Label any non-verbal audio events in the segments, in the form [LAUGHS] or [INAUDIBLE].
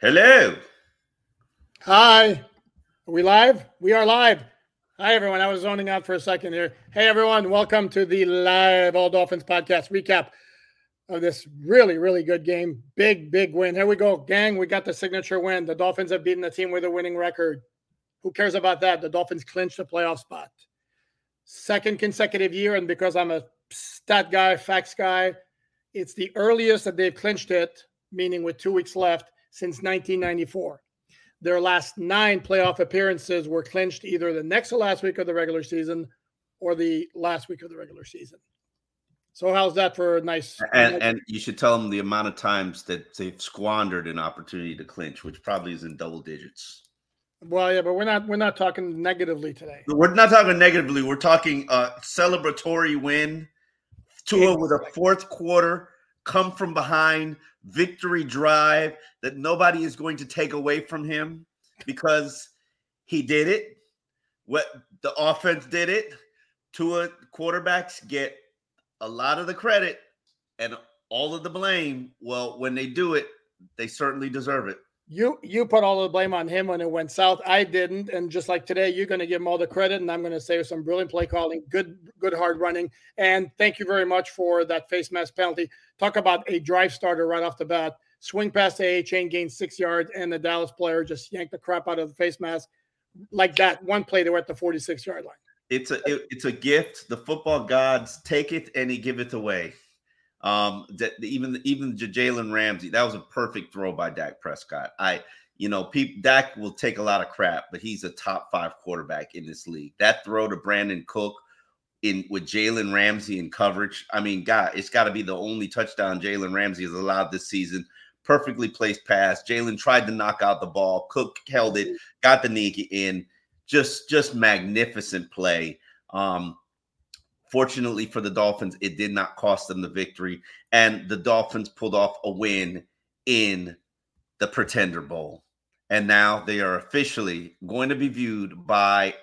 Hello. Hi. Are we live? We are live. Hi, everyone. I was zoning out for a second here. Hey, everyone. Welcome to the live All Dolphins podcast recap of this really, really good game. Big, big win. Here we go. Gang, we got the signature win. The Dolphins have beaten the team with a winning record. Who cares about that? The Dolphins clinched the playoff spot. Second consecutive year. And because I'm a stat guy, facts guy, it's the earliest that they've clinched it, meaning with two weeks left, since 1994. Their last nine playoff appearances were clinched either the next to last week of the regular season or the last week of the regular season. So how's that for a nice? And, and you should tell them the amount of times that they've squandered an opportunity to clinch, which probably is in double digits. Well, yeah, but we're not we're not talking negatively today. We're not talking negatively. We're talking a celebratory win. Tua with a fourth quarter come from behind victory drive that nobody is going to take away from him because he did it. What the offense did it. Tua quarterbacks get a lot of the credit and all of the blame. Well, when they do it, they certainly deserve it. You you put all the blame on him when it went south. I didn't, and just like today, you're going to give him all the credit, and I'm going to say some brilliant play calling, good good hard running, and thank you very much for that face mask penalty. Talk about a drive starter right off the bat. Swing past the Achane, gain six yards, and the Dallas player just yanked the crap out of the face mask like that. One play, they were at the 46 yard line. It's a it, it's a gift. The football gods take it and he give it away. Um, that even even Jalen Ramsey, that was a perfect throw by Dak Prescott. I, you know, people Dak will take a lot of crap, but he's a top five quarterback in this league. That throw to Brandin Cook in with Jalen Ramsey in coverage. I mean, God, it's got to be the only touchdown Jalen Ramsey has allowed this season. Perfectly placed pass. Jalen tried to knock out the ball. Cook held it, got the knee in. Just just magnificent play. Um, Fortunately for the Dolphins, it did not cost them the victory. And the Dolphins pulled off a win in the Pretender Bowl. And now they are officially going to be viewed by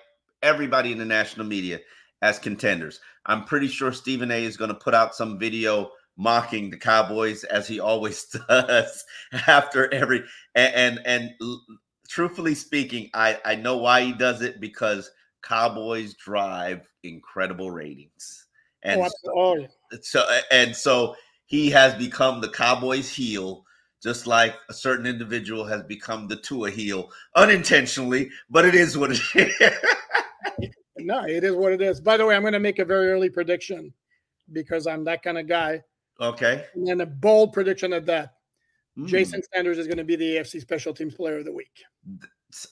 everybody in the national media as contenders. I'm pretty sure Stephen A is going to put out some video mocking the Cowboys as he always [LAUGHS] does after every and and, and truthfully speaking, I I know why he does it because Cowboys drive incredible ratings. And oh, so, oh, so and so he has become the Cowboys heel, just like a certain individual has become the Tua heel unintentionally, but it is what it [LAUGHS] is. no, it is what it is. By the way, I'm going to make a very early prediction because I'm that kind of guy. Okay. And then a bold prediction at that. Mm. Jason Sanders is going to be the AFC Special Teams Player of the Week.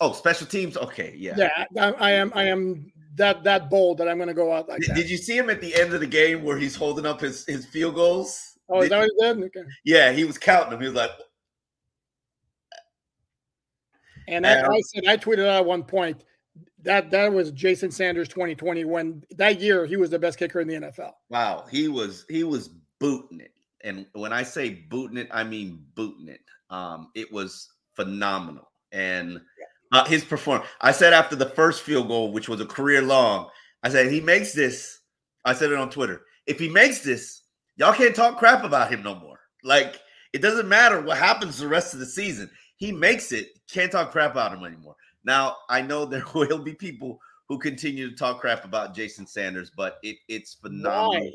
Oh, special teams. Okay, yeah. Yeah, I, I am. I am that that bold that I'm going to go out like Did, that. did you see him at the end of the game where he's holding up his his field goals? oh, is Did- that what he did? Okay. yeah, he was counting them. He was like, And I, I said I tweeted out at one point that that was Jason Sanders 2020 when that year he was the best kicker in the NFL. "Wow, he was he was booting it." And when I say booting it, I mean booting it. Um, it was phenomenal, and uh, his performance. I said after the first field goal, which was a career long, I said he makes this. I said it on Twitter. If he makes this, y'all can't talk crap about him no more. Like it doesn't matter what happens the rest of the season. He makes it. Can't talk crap about him anymore. Now I know there [LAUGHS] will be people who continue to talk crap about Jason Sanders, but it, it's phenomenal.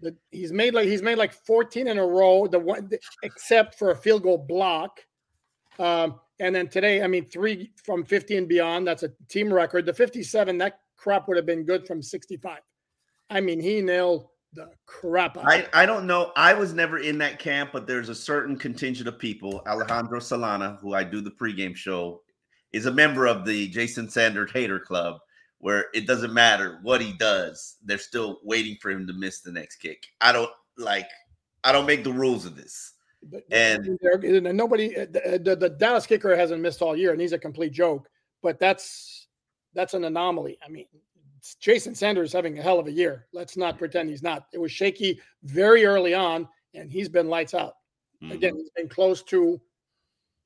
Why? He's made like he's made like 14 in a row. The one except for a field goal block. Um, and then today, I mean, three from 50 and beyond. That's a team record. The 57, that crap would have been good from 65. I mean, he nailed the crap out. I. I don't know. I was never in that camp, but there's a certain contingent of people. Alejandro Solana, who I do the pregame show, is a member of the Jason Sanders Hater Club, where it doesn't matter what he does, they're still waiting for him to miss the next kick. I don't like. I don't make the rules of this. But- And- nobody, uh, the, the, the Dallas kicker hasn't missed all year, and he's a complete joke. But that's that's an anomaly. I mean, Jason Sanders is having a hell of a year. Let's not pretend he's not. It was shaky very early on, and he's been lights out. Again, Mhm. he's been close to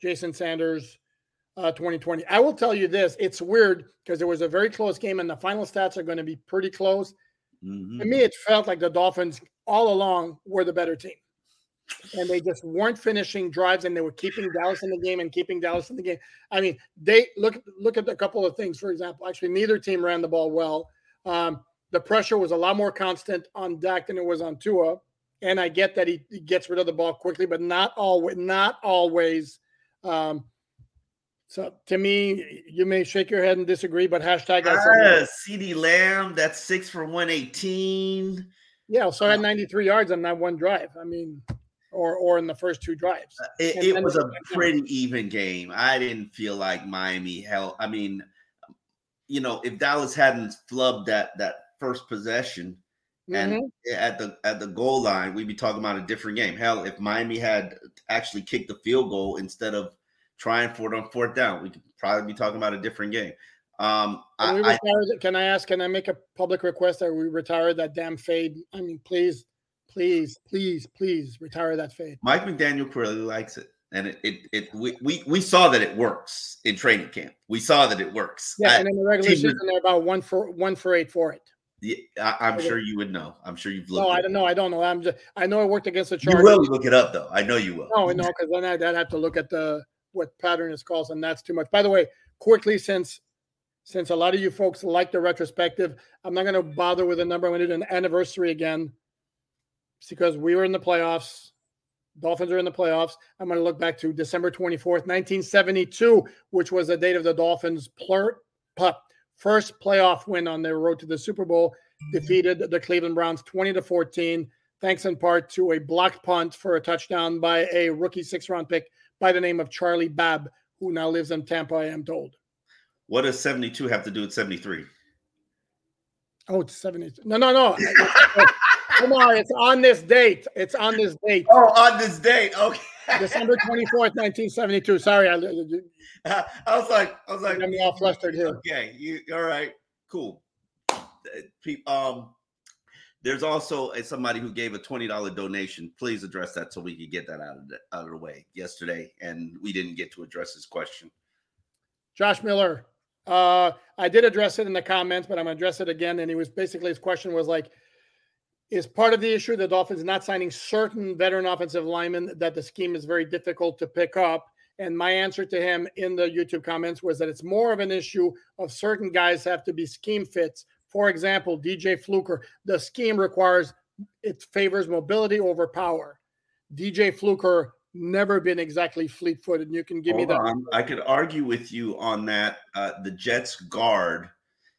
Jason Sanders uh, 2020. I will tell you this: it's weird because it was a very close game, and the final stats are going to be pretty close. Mhm. To me, it felt like the Dolphins all along were the better team. And they just weren't finishing drives and they were keeping Dallas in the game and keeping Dallas in the game. I mean, they look look at a couple of things. For example, actually, neither team ran the ball well. Um, the pressure was a lot more constant on Dak than it was on Tua. And I get that he, he gets rid of the ball quickly, but not always. Not always. Um, so to me, you may shake your head and disagree, but hashtag I said Ah, CeeDee Lamb, that's six for 118. Yeah, so I had 93 yards on that one drive. I mean, or or in the first two drives. It, And it was a pretty even game. I didn't feel like Miami held. I mean, you know, if Dallas hadn't flubbed that that first possession and Mhm. at the at the goal line, we'd be talking about a different game. Hell, if Miami had actually kicked the field goal instead of trying for it on fourth down, we could probably be talking about a different game. Um, Can, we I, I, can I ask? Can I make a public request that we retire that damn fade? I mean, please, please, please, please retire that fade. Mike McDaniel clearly likes it. And it, it, it we, we, we saw that it works in training camp. We saw that it works. Yeah, I- and in the regular season, they're about one for one for eight for it. Yeah, I, I'm sure you would know. I'm sure you've looked. No, I don't know. I don't know. I'm just. I know it worked against the Chargers. You will look it up though. I know you will. No, no, because then I'd, I'd have to look at the what pattern is calls, and that's too much. By the way, quickly since since a lot of you folks like the retrospective, I'm not going to bother with a number. I'm going to do an anniversary again because we were in the playoffs. Dolphins are in the playoffs. I'm going to look back to December 24th, 1972, which was the date of the Dolphins' plur, pup, first playoff win on their road to the Super Bowl. Defeated the Cleveland Browns 20 to 14, thanks in part to a blocked punt for a touchdown by a rookie six round pick by the name of Charlie Babb, who now lives in Tampa, I am told. What does 72 have to do with 73? Oh, it's 70. No, no, no. [LAUGHS] It's on this date. It's on this date. Oh, on this date. Okay. December [LAUGHS] 24th, 1972. Sorry, I, I was like, I was like, me all flustered here. Okay, you all right? Cool. Uh, Um, there's also a, somebody who gave a twenty dollar donation. Please address that so we can get that out of the, out of the way yesterday, and we didn't get to address his question. Josh Miller. Uh, I did address it in the comments, but I'm going to address it again. And he was basically his question was like, is part of the issue the Dolphins not signing certain veteran offensive linemen that the scheme is very difficult to pick up? And my answer to him in the YouTube comments was that it's more of an issue of certain guys have to be scheme fits. For example, DJ Fluker, the scheme requires it favors mobility over power. DJ Fluker never been exactly fleet footed. You can give me that. on. I could argue with you on that. Uh, the Jets guard,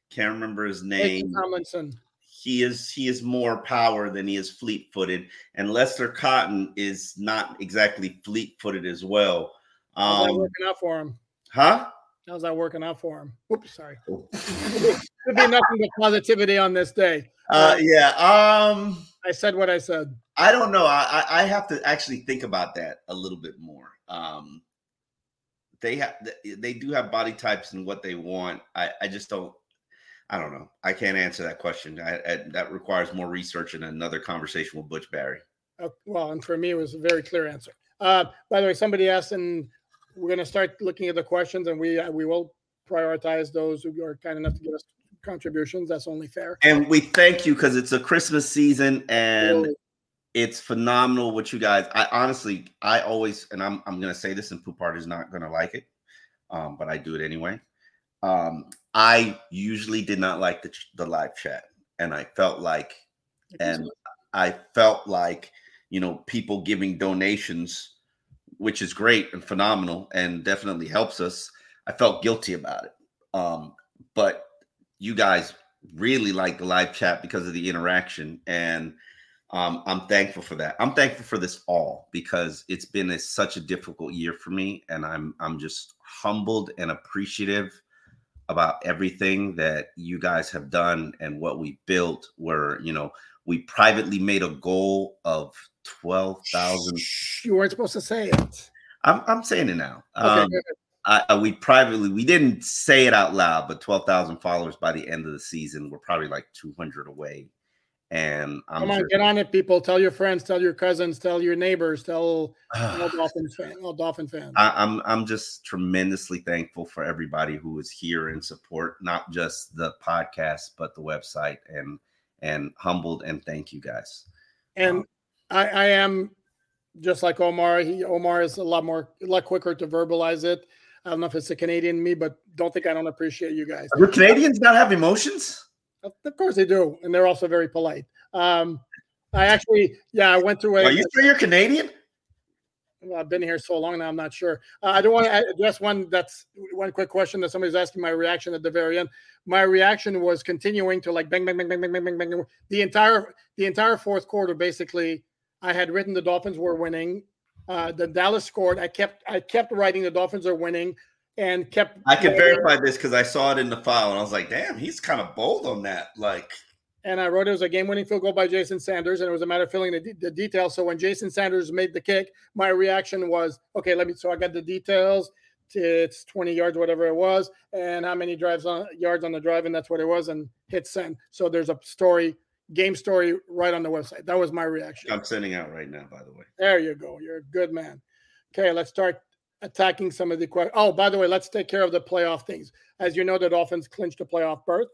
can't remember his name. Tomlinson. He is he is more power than he is fleet footed, and Lester Cotton is not exactly fleet footed as well. How's that Um, working out for him? huh? How's that working out for him? Oops, sorry. [LAUGHS] Could be nothing but positivity on this day. Uh, yeah. Um, I said what I said. I don't know. I, I I have to actually think about that a little bit more. Um, they have they do have body types and what they want. I I just don't. I don't know. I can't answer that question. I, I, that requires more research and another conversation with Butch Barry. Uh, well, and for me, it was a very clear answer. Uh, by the way, somebody asked, and we're going to start looking at the questions, and we uh, we will prioritize those who are kind enough to give us contributions. That's only fair. And we thank you because it's a Christmas season and Really. it's phenomenal what you guys. I honestly, I always, and I'm I'm gonna say this, and Poupart is not gonna like it, um, but I do it anyway. Um, I usually did not like the the live chat, and I felt like, and I felt like, you know, people giving donations, which is great and phenomenal, and definitely helps us. I felt guilty about it, um, but you guys really like the live chat because of the interaction and um, i'm thankful for that i'm thankful for this all because it's been a, such a difficult year for me and i'm i'm just humbled and appreciative about everything that you guys have done and what we built where you know we privately made a goal of 12,000 Shh, you weren't supposed to say it. I'm, I'm saying it now Okay, um. I, I- we privately we didn't say it out loud, but twelve thousand followers by the end of the season. We're probably like two hundred away, and I'm Come on, just- get on it, people. Tell your friends, tell your cousins, tell your neighbors, tell all [SIGHS] Dolphins fans, all Dolphin fans. I, I'm I'm just tremendously thankful for everybody who is here and support not just the podcast but the website and and humbled and thank you guys. And um, I, I am just like Omar. He Omar is a lot more, a lot quicker to verbalize it. I don't know if it's the Canadian in me, but don't think I don't appreciate you guys. Do Canadians not have emotions? Of course they do, and they're also very polite. Um, I actually, yeah, I went through a. Are you sure you're Canadian? well, I've been here so long now, I'm not sure. Uh, I don't want to address one. That's one quick question that somebody's asking. My reaction at the very end. My reaction was continuing to like bang, bang, bang, bang, bang, bang, bang, bang. The entire, the entire fourth quarter, basically, I had written the Dolphins were winning. Uh, the Dallas scored. I kept, I kept writing the Dolphins are winning, and kept. I can verify this because I saw it in the file and I was like, damn, he's kind of bold on that. Like, and I wrote it was a game-winning field goal by Jason Sanders, and it was a matter of filling the, de- the details. So when Jason Sanders made the kick, my reaction was, okay, let me. So I got the details. It's 20 yards, whatever it was, and how many drives on yards on the drive, and that's what it was, and hit send. So there's a story, game story, right on the website. That was my reaction. I'm sending out right now, by the way. There you go. You're a good man. Okay, let's start attacking some of the questions. Oh, by the way, let's take care of the playoff things. As you know, the Dolphins clinched a playoff berth.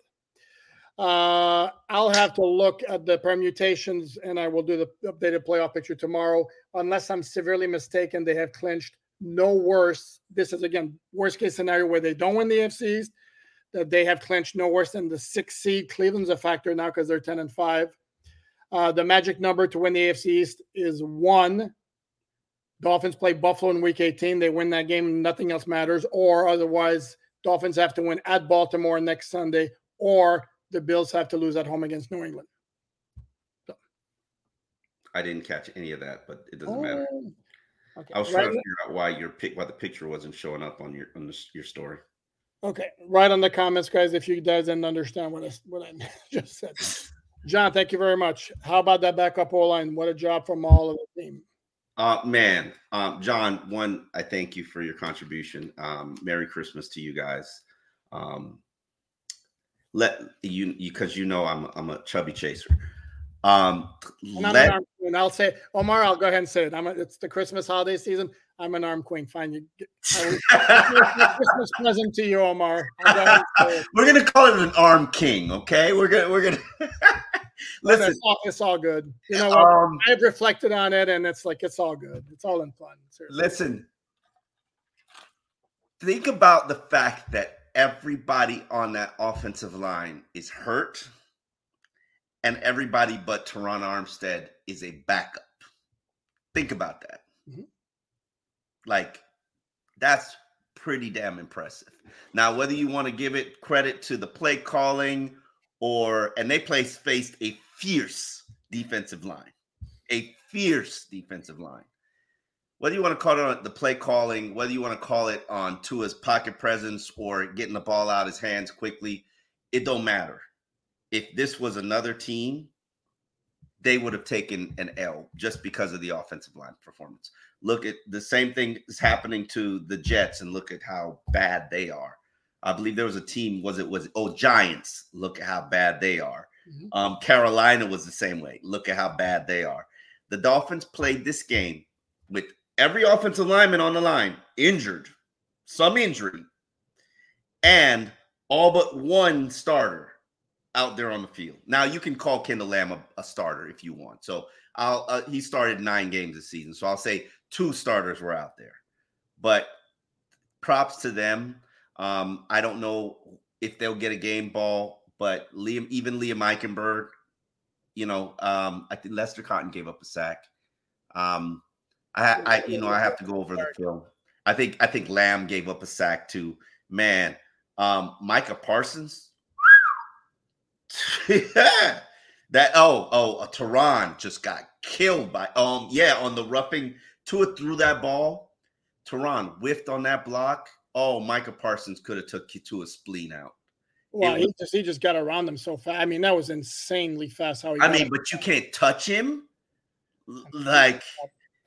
Uh, I'll have to look at the permutations and I will do the updated playoff picture tomorrow. Unless I'm severely mistaken, they have clinched no worse. This is again worst case scenario where they don't win the AFC East, that they have clinched no worse than the six seed. Cleveland's a factor now because they're 10 and 5. Uh, the magic number to win the AFC East is one. Dolphins play Buffalo in week 18. They win that game, nothing else matters. Or otherwise, Dolphins have to win at Baltimore next Sunday, or the Bills have to lose at home against New England. I didn't catch any of that, but it doesn't matter. Oh, Okay. I was right, trying to figure out why your pic, why the picture wasn't showing up on your on the, your story. okay. Right on the comments, guys, if you guys didn't understand what I, what I [LAUGHS] just said. John, thank you very much. How about that backup O line? What a job from all of the team. Uh, man, um, John, one, I thank you for your contribution. Um, Merry Christmas to you guys. Um, let you because you know I'm I'm a chubby chaser. Um, let, an arm queen. I'll say, Omar, I'll go ahead and say it. I'm a, it's the Christmas holiday season. I'm an arm queen. Fine. You get, [LAUGHS] Christmas present to you, Omar. Go ahead and say it. we're gonna call it an arm king, okay? We're gonna we're gonna [LAUGHS] listen. It's all, it's all good. You know? Um, I've reflected on it, and it's like it's all good. It's all in fun. Seriously. Listen, think about the fact that everybody on that offensive line is hurt, and everybody but Terron Armstead is a backup. Think about that. Mhm. Like, that's pretty damn impressive. Now, whether you want to give it credit to the play calling or and they play faced a fierce defensive line, a fierce defensive line. Whether you want to call it on the play calling, whether you want to call it on Tua's pocket presence or getting the ball out his hands quickly, it don't matter. If this was another team, they would have taken an L just because of the offensive line performance. Look at the same thing is happening to the Jets, and look at how bad they are. I believe there was a team. Was it was oh Giants? Look at how bad they are. Mm-hmm. Um, Carolina was the same way. Look at how bad they are. The Dolphins played this game with every offensive lineman on the line injured, some injury, and all but one starter out there on the field. Now you can call Kendall Lamm a, a starter if you want. So I'll uh, he started nine games this season, so I'll say two starters were out there. But props to them. Um, I don't know if they'll get a game ball, but Liam, even Liam Eichenberg, you know, um, I think Lester Cotton gave up a sack. Um, I, I, you know, I have to go over the film. I think, I think Lamm gave up a sack too. Man, um, Micah Parsons, yeah. [LAUGHS] That oh oh uh, Terron just got killed by um yeah on the roughing Tua threw that ball. Terron whiffed on that block. Oh, Micah Parsons could have took Tua spleen out. Well, was, he just he just got around them so fast. I mean, that was insanely fast. How he I mean, but you can't touch him. [LAUGHS] Like,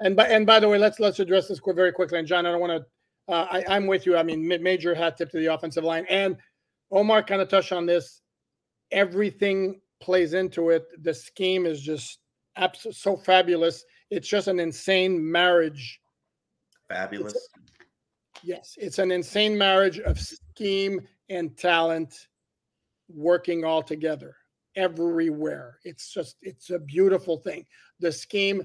and by and by the way, let's let's address this very quickly. And John, I don't want to. Uh, I, I'm with you. I mean, major hat tip to the offensive line, and Omar kind of touched on this everything plays into it. The scheme is just absolutely so fabulous. It's just an insane marriage. Fabulous. It's, yes, it's an insane marriage of scheme and talent working all together everywhere. It's just it's a beautiful thing. The scheme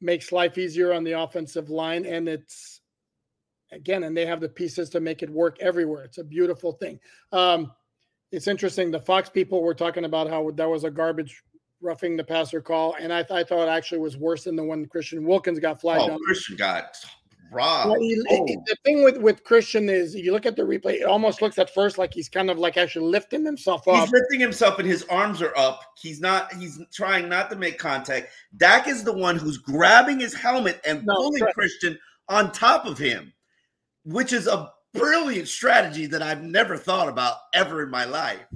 makes life easier on the offensive line and it's again and they have the pieces to make it work everywhere. It's a beautiful thing. Um it's interesting. The Fox people were talking about how that was a garbage roughing the passer call, and I, th- I thought actually was worse than the one Christian Wilkins got flagged. Oh, Christian got robbed. Well, he, oh. The thing with with Christian is you look at the replay, it almost looks at first like he's kind of like actually lifting himself up. He's lifting himself, and his arms are up. He's not. He's trying not to make contact. Dak is the one who's grabbing his helmet and no, pulling Christian on top of him, which is a brilliant strategy that I've never thought about ever in my life.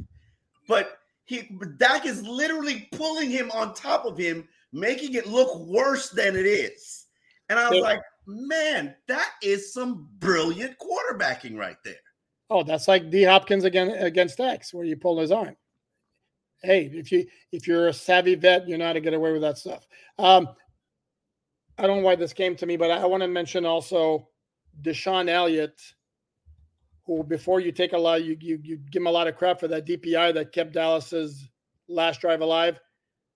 But he Dak is literally pulling him on top of him, making it look worse than it is. And I was yeah. like, man, that is some brilliant quarterbacking right there. Oh, that's like D Hopkins again against X, where you pull his arm. Hey, if you if you're a savvy vet, you know how to get away with that stuff. Um, I don't know why this came to me, but I, I want to mention also DeShon Elliott who before you take a lot, you, you you give him a lot of crap for that DPI that kept Dallas's last drive alive.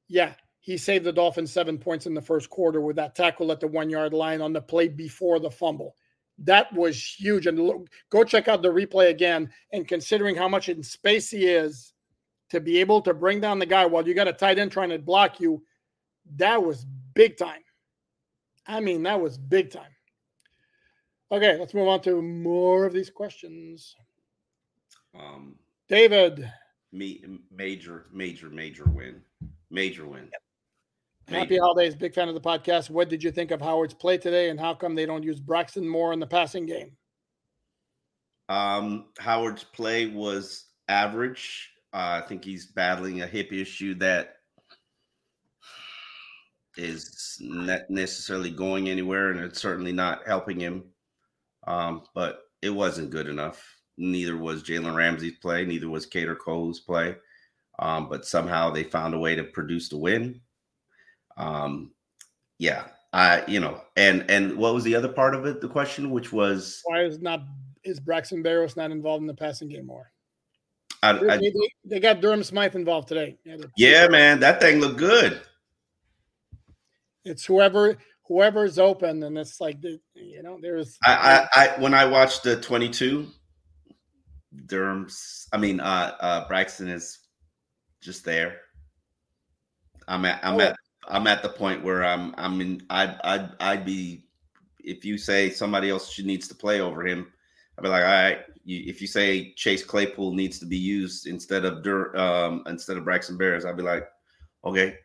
Yeah, he saved the Dolphins seven points in the first quarter with that tackle at the one yard line on the play before the fumble. That was huge. And look, go check out the replay again. And considering how much in space he is to be able to bring down the guy while you got a tight end trying to block you, that was big time. I mean, that was big time. Okay, let's move on to more of these questions. Um, David. Me, major, major, major win. Major win. Happy holidays. Big fan of the podcast. What did you think of Howard's play today, and how come they don't use Braxton more in the passing game? Um, Howard's play was average. Uh, I think he's battling a hip issue that is not necessarily going anywhere, and it's certainly not helping him um, but it wasn't good enough. Neither was Jalen Ramsey's play, neither was Kader Kohou's play. Um, but somehow they found a way to produce the win. Um, yeah, I you know, and and what was the other part of it? The question, which was why is not is Braxton Berrios not involved in the passing game more? I, I, they, they, got Durham Smythe involved today. Yeah, yeah man, that thing looked good. It's whoever whoever's open, and it's like you know, there's. I, I, I when I watched the 22, Durham's. I mean, uh, uh, Braxton is just there. I'm at. I'm oh. at. I'm at the point where I'm. I'm in. I'd. I'd. I'd be. If you say somebody else needs to play over him, I'd be like, all right, you, if you say Chase Claypool needs to be used instead of Dur, um, instead of Braxton Berrios, I'd be like, okay,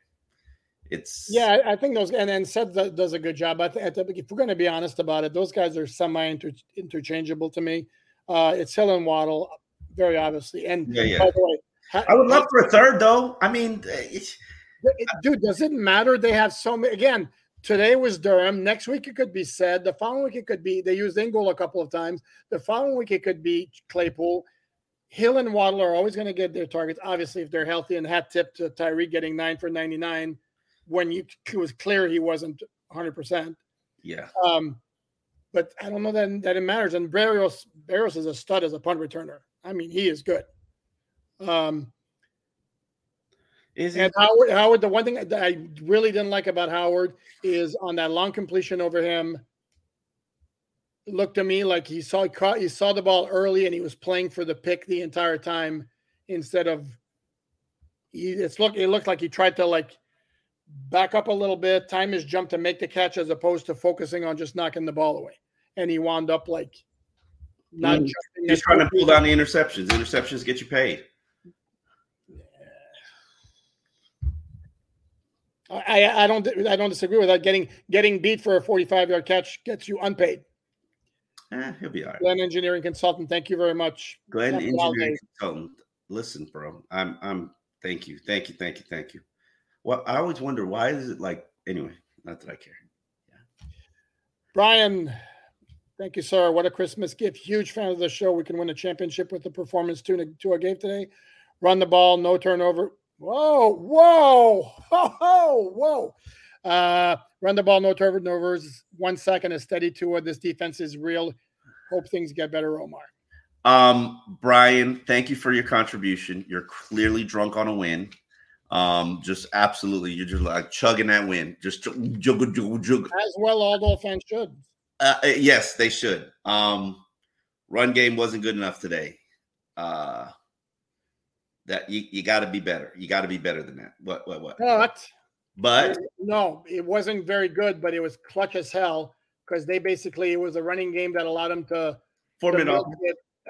it's yeah. I think those and then Seth does a good job. I think if we're going to be honest about it, those guys are semi interchangeable to me. Uh, it's Hill and Waddle, very obviously. And yeah, yeah. by the way, I would love for a third though. I mean, dude, does it matter? They have so many. Again, today was Durham. Next week it could be said. The following week it could be. They used Ingold a couple of times. The following week it could be Claypool. Hill and Waddle are always going to get their targets. Obviously, if they're healthy and hat tip to Tyreek getting nine for 99 when you it was clear he wasn't 100%. Yeah. Um, but I don't know that, that it matters. And Berrios, Berrios is a stud as a punt returner. I mean, he is good. Um, is and Howard, Howard, the one thing that I really didn't like about Howard is on that long completion over him. Looked to me like he saw he caught, he saw the ball early and he was playing for the pick the entire time instead of he, it's look it looked like he tried to like back up a little bit, time his jump to make the catch as opposed to focusing on just knocking the ball away. And he wound up like not mm. He's trying to pull down the interceptions. Interceptions get you paid. I, I don't I don't disagree with that. Getting getting beat for a 45 yard catch gets you unpaid. Eh, he'll be all right. Glenn Engineering Consultant, thank you very much. Glenn Engineering Consultant. Listen, bro. I'm I'm thank you, thank you, thank you, thank you. Well, I always wonder why is it like anyway, not that I care. Yeah. Brian, thank you, sir. What a Christmas gift. Huge fan of the show. We can win a championship with the performance to Tua gave today. Run the ball, no turnover. Whoa, whoa, [LAUGHS] whoa, whoa. Uh, run the ball, no turnovers. One second, a steady Tua. This defense is real. Hope things get better, Omar. Um, Brian, thank you for your contribution. You're clearly drunk on a win. Um, just absolutely, you're just like chugging that win, just jug, jug, jug, jug. As well, all Dolphins fans should. Uh, uh, yes, they should. Um, run game wasn't good enough today. Uh, that you, you got to be better. You got to be better than that. What what what? But but no, it wasn't very good. But it was clutch as hell because they basically it was a running game that allowed them to form it up.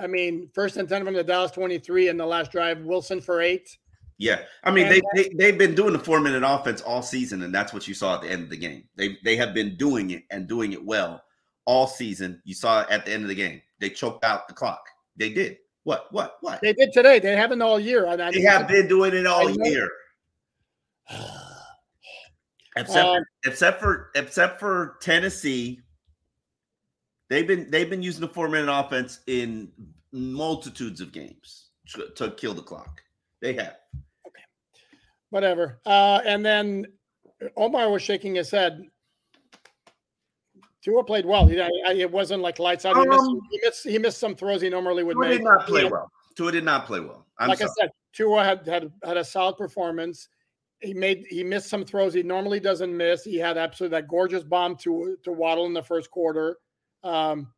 I mean, first and ten from the Dallas twenty three in the last drive. Wilson for eight. Yeah, I mean they, they they've been doing the four minute offense all season, and that's what you saw at the end of the game. They they have been doing it and doing it well all season. You saw it at the end of the game. They choked out the clock. They did. What? What? What? They did today. They haven't all year. I, they have been doing it all year. [SIGHS] except um, except for except for Tennessee, they've been they've been using the four minute offense in multitudes of games to, to kill the clock. They have. Okay. Whatever. Uh, and then Omar was shaking his head. Tua played well. You know, it wasn't like lights out. He, um, missed, he, missed, he missed some throws he normally would Tua make. did not play well. Tua did not play well. I'm like sorry. I said, Tua had, had had a solid performance. He made he missed some throws he normally doesn't miss. He had absolutely that gorgeous bomb to to Waddle in the first quarter. Um,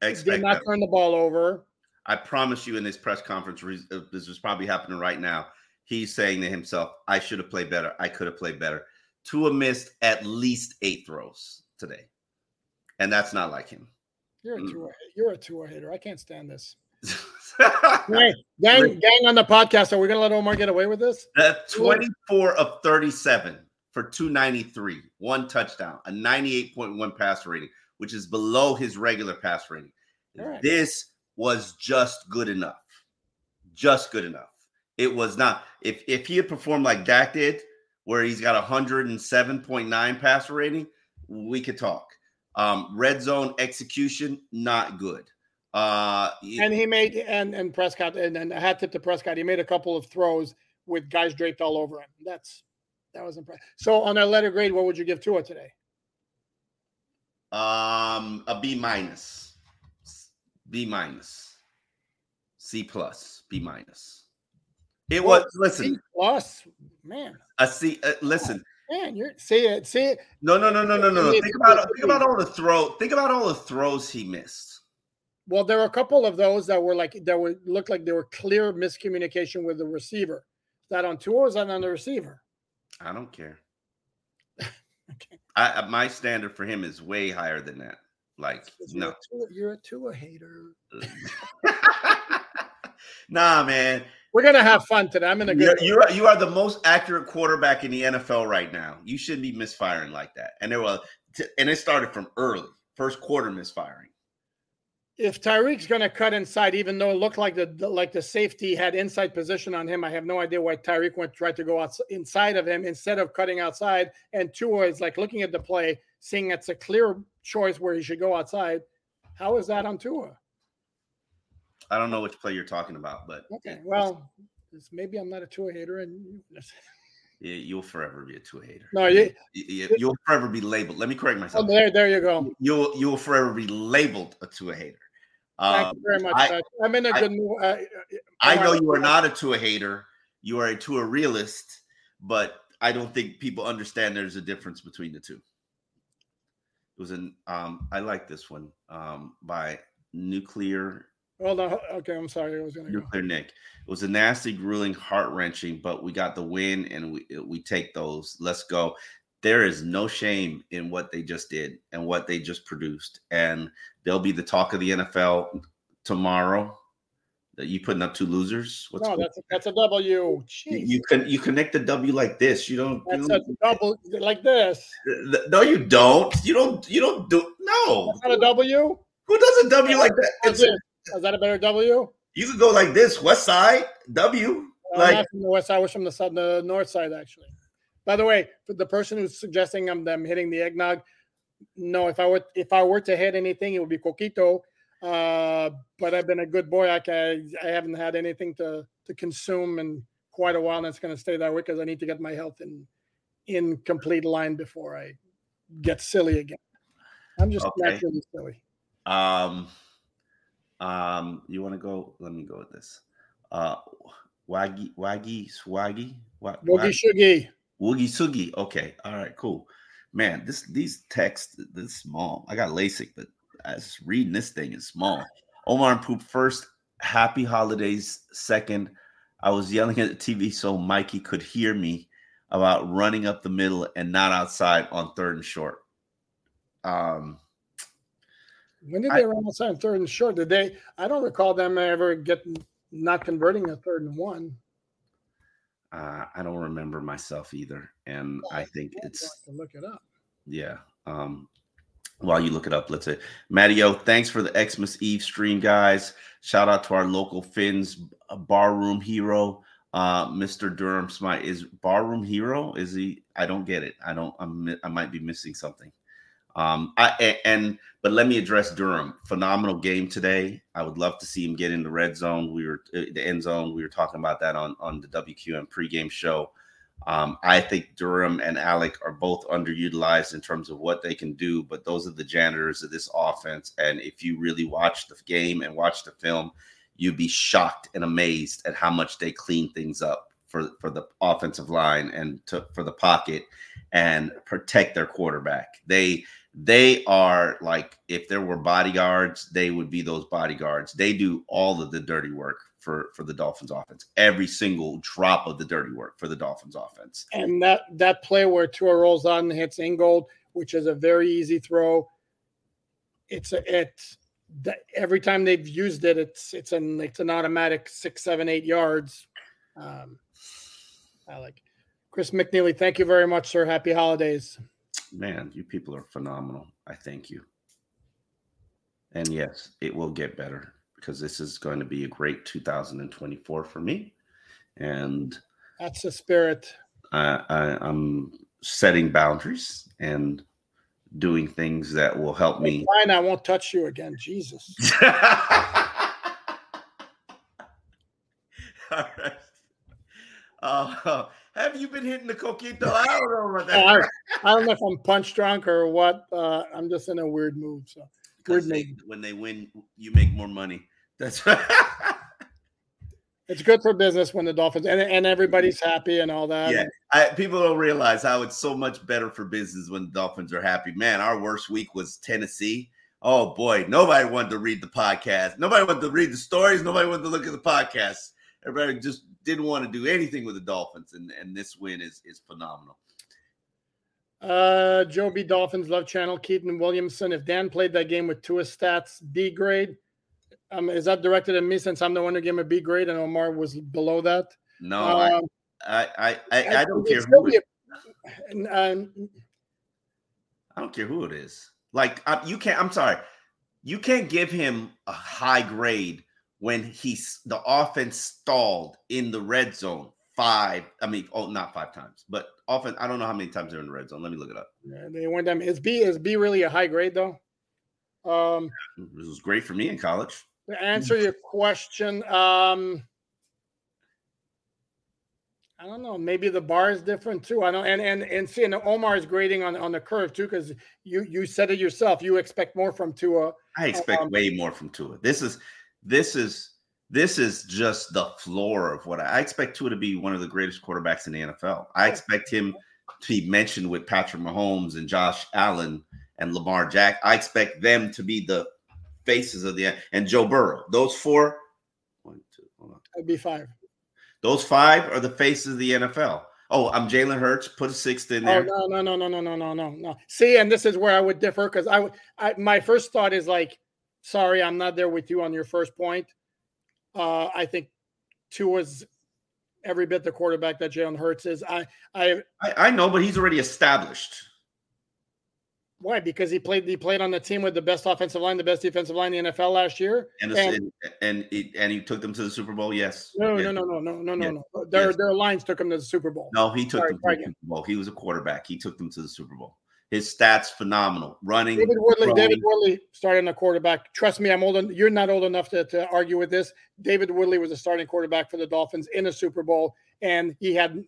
did not that. turn the ball over. I promise you, in this press conference, uh, this is probably happening right now. He's saying to himself, "I should have played better. I could have played better." Tua missed at least eight throws today and that's not like him. You're a mm. You're a Tua hater. I can't stand this. [LAUGHS] hey, gang, gang on the podcast. Are we gonna let Omar get away with this? That 24 of 37 for 293, one touchdown, a 98.1 passer rating, which is below his regular pass rating. Right. This was just good enough. Just good enough. It was not. If if he had performed like Dak did, where he's got 107.9 passer rating, we could talk. Um, red zone execution, not good. Uh, and he made and and Prescott and, and hat tip to Prescott. He made a couple of throws with guys draped all over him. That's that was impressive. So on a letter grade, what would you give Tua today? Um, a B minus, B minus, C plus, B minus. It was listen. C plus, man. A C. Uh, listen, Man, you're see it, see it. No, no, no, no, no, no. Think about think about all the throw. Think about all the throws he missed. Well, there were a couple of those that were like that would look like they were clear miscommunication with the receiver. Is that on Tua or is that on the receiver? I don't care. [LAUGHS] okay. I uh, my standard for him is way higher than that. Like You're no. a Tua- you're a Tua hater. [LAUGHS] nah, man. We're gonna have fun today. I'm in a You're, good. you are you are the most accurate quarterback in the NFL right now. You shouldn't be misfiring like that. And there was, and it started from early, first quarter misfiring. if Tyreek's going to cut inside, even though it looked like the the- like the safety had inside position on him, I have no idea why Tyreek went tried to go out inside of him instead of cutting outside. And Tua is like looking at the play, seeing it's a clear choice where he should go outside. How is that on Tua? I don't know which play you're talking about, but Okay, well, maybe I'm not a Tua hater, and [LAUGHS] yeah, you'll forever be a Tua hater. no, you, You- You'll forever be labeled. Let me correct oh, myself. there, there you go. You'll you'll forever be labeled a Tua hater. Thank Um, you very much. I, I'm in a I- good mood. Uh, I know you are not a Tua hater. You are a Tua realist, but I don't think people understand there's a difference between the two. It was an um, I like this one um, by Nuclear Hold on. Okay, I'm sorry. I was going to go. Nuclear Nick. It was a nasty, grueling, heart wrenching, but we got the win and we uh, we take those. Let's go. There is no shame in what they just did and what they just produced, and they'll be the talk of the NFL tomorrow. That you putting up two losers? What's No, that's a, that's a W. you, Jeez. you can you connect the W like this. You don't. That's don't a double like this. no, you don't. You don't. You don't do. No. That's not a W. Who does a W like that? It's? Is that a better W? you could go like this. West Side W. I'm Like not from the west side. I was from the south, the north side, actually. By the way, for the person who's suggesting I'm them hitting the eggnog, no. If I were if I were to hit anything, it would be coquito. Uh, but I've been a good boy. I can, I haven't had anything to to consume in quite a while, and it's going to stay that way because I need to get my health in in complete line before I get silly again. I'm just Okay. naturally silly. Um, um, you want to go? Let me go with this. Uh, waggy, waggy, swaggy, wa- Boogie wag- shoogie. woogie sugi. Okay, all right, cool. Man, this these texts this small. I got LASIK, but I was reading this thing is small. Omar and Poop first. Happy holidays. Second, I was yelling at the TV so Mikey could hear me about running up the middle and not outside on third and short. Um, When did I- they run outside on third and short? Did they? I don't recall them ever getting not converting a third and one. Uh, I don't remember myself either, and I think it's to look it up. yeah. Um, while you look it up, let's say, Mattio, thanks for the Xmas Eve stream, guys. Shout out to our local Finns uh, barroom hero, uh, Mr. Durham Smythe. Is barroom hero? Is he? I don't get it. I don't. I'm. I might be missing something. Um, I and but let me address Durham. Phenomenal game today. I would love to see him get in the red zone. We were uh, the end zone. We were talking about that on on the WQAM pregame show. Um, I think Durham and Alec are both underutilized in terms of what they can do, but those are the janitors of this offense. And if you really watch the game and watch the film, you'd be shocked and amazed at how much they clean things up for, for the offensive line and to, for the pocket and protect their quarterback. They they are like if there were bodyguards, they would be those bodyguards. They do all of the dirty work for for the Dolphins offense. Every single drop of the dirty work for the Dolphins offense. And that that play where Tua rolls on and hits Ingold, which is a very easy throw. It's a it's every time they've used it, it's it's an it's an automatic six, seven, eight yards. Um, I like Chris McNeely. Thank you very much, sir. Happy holidays. Man, you people are phenomenal. I thank you. And yes, it will get better because this is going to be a great 2024 for me. And That's the spirit. I, I, I'm setting boundaries and doing things that will help me. Fine, I won't touch you again. Jesus. [LAUGHS] All right. Uh, have you been hitting the coquito? I don't know about Oh, I, that. I don't know if I'm punch drunk or what. Uh, I'm just in a weird mood. So weird they, mood. when they win, you make more money. That's right. [LAUGHS] It's good for business when the Dolphins and, and everybody's happy and all that. Yeah, I, people don't realize how it's so much better for business when the Dolphins are happy. Man, our worst week was Tennessee. Oh boy, nobody wanted to read the podcast. Nobody wanted to read the stories. Nobody wanted to look at the podcast. Everybody just didn't want to do anything with the Dolphins, and and this win is is phenomenal. Uh, Joe B. Dolphins Love Channel, Keaton Williamson. If Dan played that game with two stats, B grade, um, is that directed at me since I'm the one who gave him a B grade and Omar was below that? No, Um, I, I, I, I don't care who it, a- um, I don't care who it is. Like I, you can't. I'm sorry, you can't give him a high grade when he's the offense stalled in the red zone five. I mean, oh, not five times, but often. I don't know how many times they're in the red zone. Let me look it up. yeah, they went them. Is B is B really a high grade though? Um, This was great for me in college. to answer your question, um, I don't know. Maybe the bar is different too. I know, and and and see, and Omar is grading on on the curve too, because you you said it yourself. You expect more from Tua. I expect Um, way more from Tua. This is this is this is just the floor of what I, I expect Tua to be one of the greatest quarterbacks in the NFL. I expect him to be mentioned with Patrick Mahomes and Josh Allen and Lamar Jack. I expect them to be the faces of the and Joe Burrow. Those four, one, two, hold on. That'd be five. Those five are the faces of the NFL. Oh, I'm Jalen Hurts. Put a sixth in Oh there. no no no no no no no no no. See, and this is where I would differ because I would. I my first thought is like, sorry, I'm not there with you on your first point. Uh, I think two Tua's every bit the quarterback that Jalen Hurts is. I I I, I know, but he's already established. why because he played he played on the team with the best offensive line, the best defensive line in the NFL last year. And And- and and, it, and he took them to the Super Bowl. Yes. No Yes. no no no no no no Yes. no. Their Yes. their lines took him to the Super Bowl. No, he took Sorry, them to the. Super Bowl. He was a quarterback. He took them to the Super Bowl. His stats phenomenal. Running. David Woodley, throwing. David Woodley starting a quarterback. Trust me, I'm old. en- You're not old enough to, to argue with this. David Woodley was a starting quarterback for the Dolphins in a Super Bowl, and he had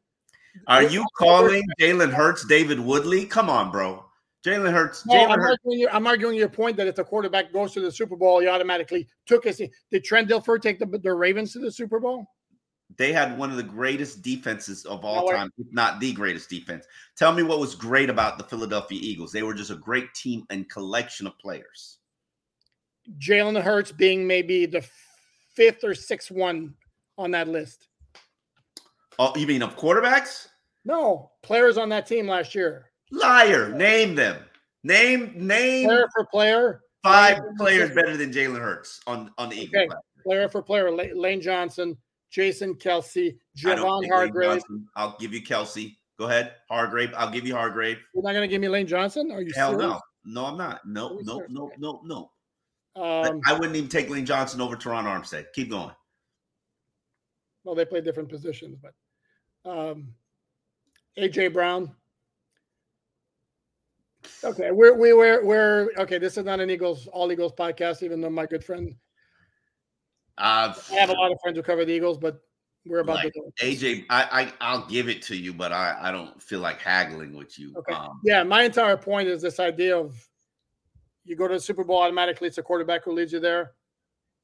Are you calling Jalen Hurts David Woodley? Come on, bro. Jalen Hurts. No, Jalen I'm Hurts. arguing, your, I'm arguing your point that if the quarterback goes to the Super Bowl, he automatically took us. Did Trent Dilfer take the, the Ravens to the Super Bowl? They had one of the greatest defenses of all time, if not the greatest defense. Tell me what was great about the Philadelphia Eagles. They were just a great team and collection of players. Jalen Hurts being maybe the fifth or sixth one on that list. Oh, you mean of quarterbacks? No, players on that team last year. Liar. Name them. Name name Player for player, five players better than Jalen Hurts on on the Eagles. Okay. player for player. Lane Johnson, Jason Kelce, Javon Hargrave. I'll give you Kelce. Go ahead, Hargrave. I'll give you Hargrave. You're not going to give me Lane Johnson? Are you Hell serious? no, no, I'm not. No, no, serious? no, no, no. Um, I wouldn't even take Lane Johnson over Terron Armstead. Keep going. well, they play different positions, but um, AJ Brown. Okay, we're we we're we're okay. This is not an Eagles all Eagles podcast, even though my good friend Uh, I have a lot of friends who cover the Eagles, but we're about like to go. AJ, I, I I'll give it to you, but I I don't feel like haggling with you. Okay. Um, Yeah, my entire point is this idea of you go to the Super Bowl automatically. It's a quarterback who leads you there.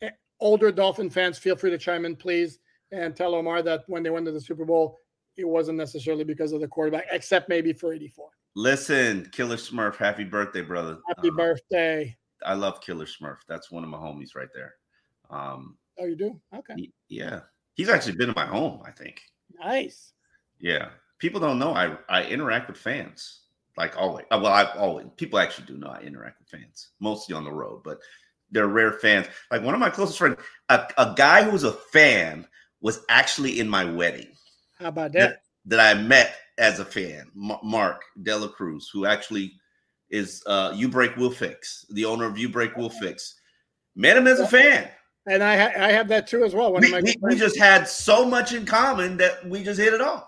Eh, Older Dolphin fans, feel free to chime in, please, and tell Omar that when they went to the Super Bowl, it wasn't necessarily because of the quarterback, except maybe for '84. listen, Killer Smurf, happy birthday, brother. Happy Uh, birthday! I love Killer Smurf. That's one of my homies right there. Um, Oh, you do? Okay, he- yeah, he's actually been in my home. I think. nice. Yeah, people don't know I I interact with fans like always. uh, Well, I always people actually do know I interact with fans, mostly on the road, but they're rare fans. Like one of my closest friends, a, a guy who was a fan was actually in my wedding How about that? that I met as a fan, Ma- Mark Dela Cruz, who actually is uh You Break Will Fix, the owner of You Break Will Fix. Met him as a fan. And I ha- I have that too as well. One We, we, we just had so much in common that we just hit it off.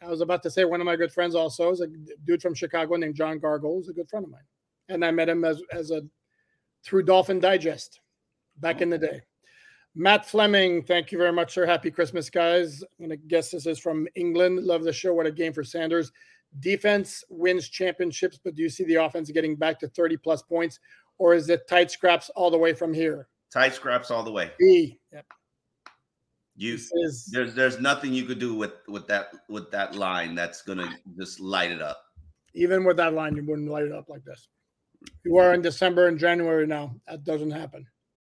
I was about to say one of my good friends also is a dude from Chicago named John Gargle, is a good friend of mine, and I met him as as a through Dolphin Digest back in the day. Matt Fleming, thank you very much, sir. Happy Christmas, guys. I'm gonna guess this is from England. Love the show. What a game for Sanders. Defense wins championships, but do you see the offense getting back to 30 plus points, or is it tight scraps all the way from here? Tight scraps all the way. B. Yep. You is there's there's nothing you could do with with that with that line that's gonna just light it up. even with that line, you wouldn't light it up like this. You are in December and January now. That doesn't happen.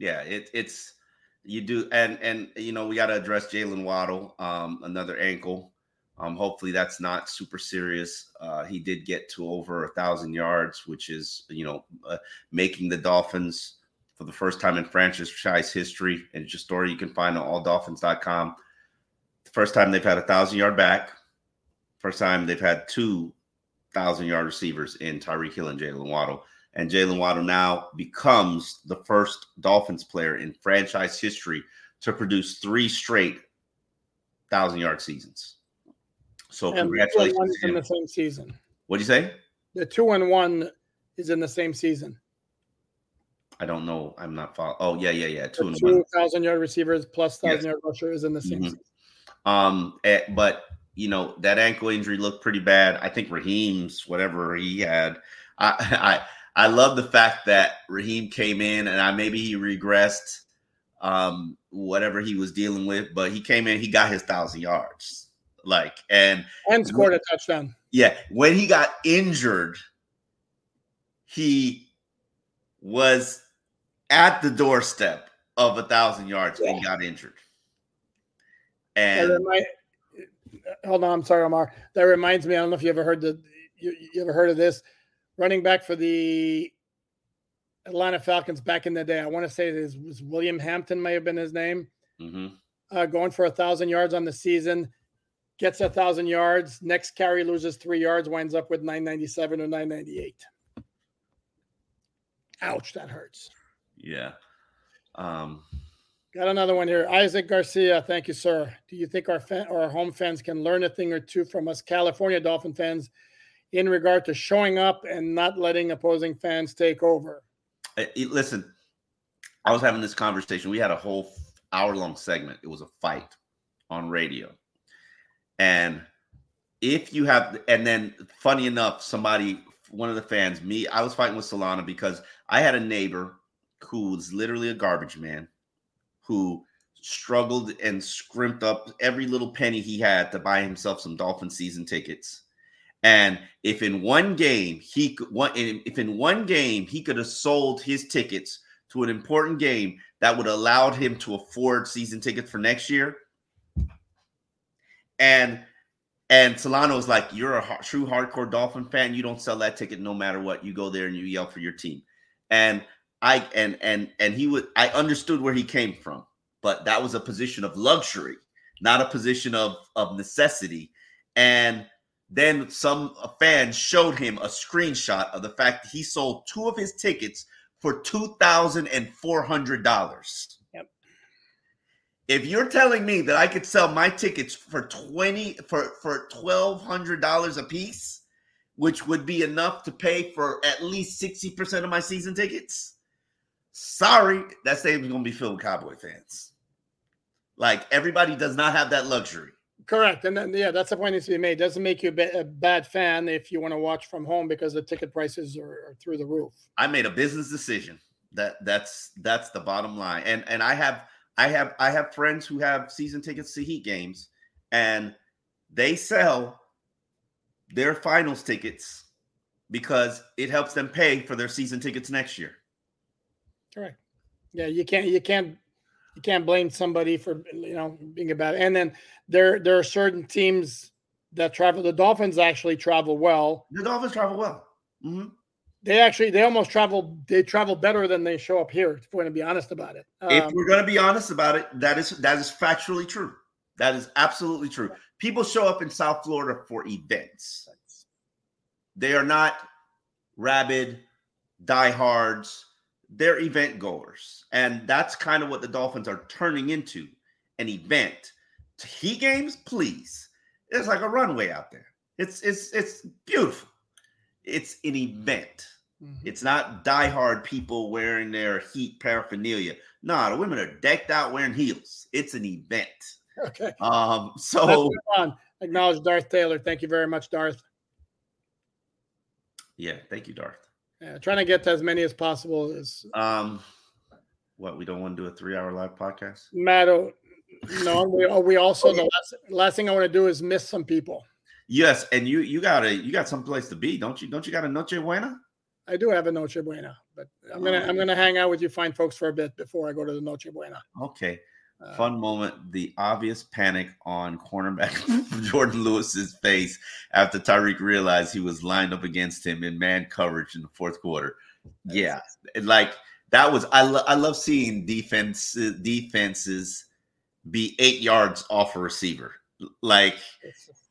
Yeah, it, it's you do, and and you know we got to address Jaylen Waddle, um, another ankle. Um, hopefully that's not super serious. Uh, he did get to over a thousand yards, which is you know uh, making the Dolphins for the first time in franchise history. And it's a story you can find on alldolphins.com. The first time they've had a thousand yard back. First time they've had two thousand yard receivers in Tyreek Hill and Jaylen Waddle and Jaylen Waddle now becomes the first Dolphins player in franchise history to produce three straight thousand yard seasons. So And congratulations in the same season. What do you say? The two and one is in the same season. I don't know. I'm not following. Oh yeah, yeah, yeah. Two The and two one. thousand yard receivers plus thousand Yes. yard rusher is in the same Mhm. season. Um, eh, but you know that ankle injury looked pretty bad. I think Raheem's whatever he had. I [LAUGHS] I I love the fact that Raheem came in and I maybe he regressed um whatever he was dealing with, but he came in, he got his thousand yards. Like and And scored a touchdown. yeah, when he got injured, he was at the doorstep of a thousand yards and he got injured. That And remind, hold on, I'm sorry, Omar. That reminds me. I don't know if you ever heard the you, you ever heard of this running back for the Atlanta Falcons back in the day. I want to say it was William Hampton, may have been his name. Mhm. Uh, going for a thousand yards on the season, gets a thousand yards. Next carry loses three yards, winds up with 997 or 998. Ouch, that hurts. Yeah. Um, Got another one here. Isaac Garcia, thank you, sir. Do you think our fan, or our home fans can learn a thing or two from us California Dolphin fans in regard to showing up and not letting opposing fans take over? listen, I was having this conversation. We had a whole hour long segment. It was a fight on radio. And if you have, and then funny enough, somebody, one of the fans, me, I was fighting with Solana because I had a neighbor who was literally a garbage man who struggled and scrimped up every little penny he had to buy himself some Dolphin season tickets. And if in one game he could, if in one game he could have sold his tickets to an important game that would have allowed him to afford season tickets for next year, and and Solano was like, "You're a true hardcore Dolphin fan. You don't sell that ticket no matter what. You go there and you yell for your team." And I and and and he would. I understood where he came from, but that was a position of luxury, not a position of of necessity. And then some fans showed him a screenshot of the fact that he sold two of his tickets for two thousand and four hundred dollars. Yep. If you're telling me that I could sell my tickets for twenty for for twelve hundred dollars a piece, which would be enough to pay for at least sixty percent of my season tickets, sorry, that stadium's gonna be filled with Cowboy fans. Like everybody does not have that luxury. Correct. And then, yeah, that's the point needs to be made. Doesn't make you a, ba- a bad fan if you want to watch from home because the ticket prices are, are through the roof. I made a business decision. That that's that's the bottom line. And and I have I have I have friends who have season tickets to Heat games, and they sell their finals tickets because it helps them pay for their season tickets next year. Correct. Yeah, you can't you can't you can't blame somebody for you know being about it. And then there there are certain teams that travel. The Dolphins actually travel well. The Dolphins travel well. Mhm. They actually they almost travel they travel better than they show up here. If we're going to be honest about it. if Um, we're going to be honest about it, that is that is factually true. That is absolutely true. People show up in South Florida for events. They are not rabid diehards. They're event goers, and that's kind of what the Dolphins are turning into an event. To Heat games, please. It's like a runway out there. It's it's it's beautiful. It's an event. Mm-hmm. It's not diehard people wearing their heat paraphernalia. No, the women are decked out wearing heels. It's an event. Okay. Um, so acknowledge Darth Taylor. Thank you very much, Darth. Yeah, thank you, Darth. Yeah, trying to get to as many as possible is um what we don't want to do a three hour live podcast. Matt, no, we, we also the last, last thing I want to do is miss some people. Yes, and you you got a you got some place to be, don't you? Don't you got a Noche Buena? I do have a Noche Buena, but I'm gonna I'm gonna hang out with you fine folks for a bit before I go to the Noche Buena. Okay. Uh, Fun moment. The obvious panic on cornerback [LAUGHS] Jourdan Lewis's face after Tyreek realized he was lined up against him in man coverage in the fourth quarter. Yeah, like that was I. Lo- I love seeing defense defenses be eight yards off a receiver. Like,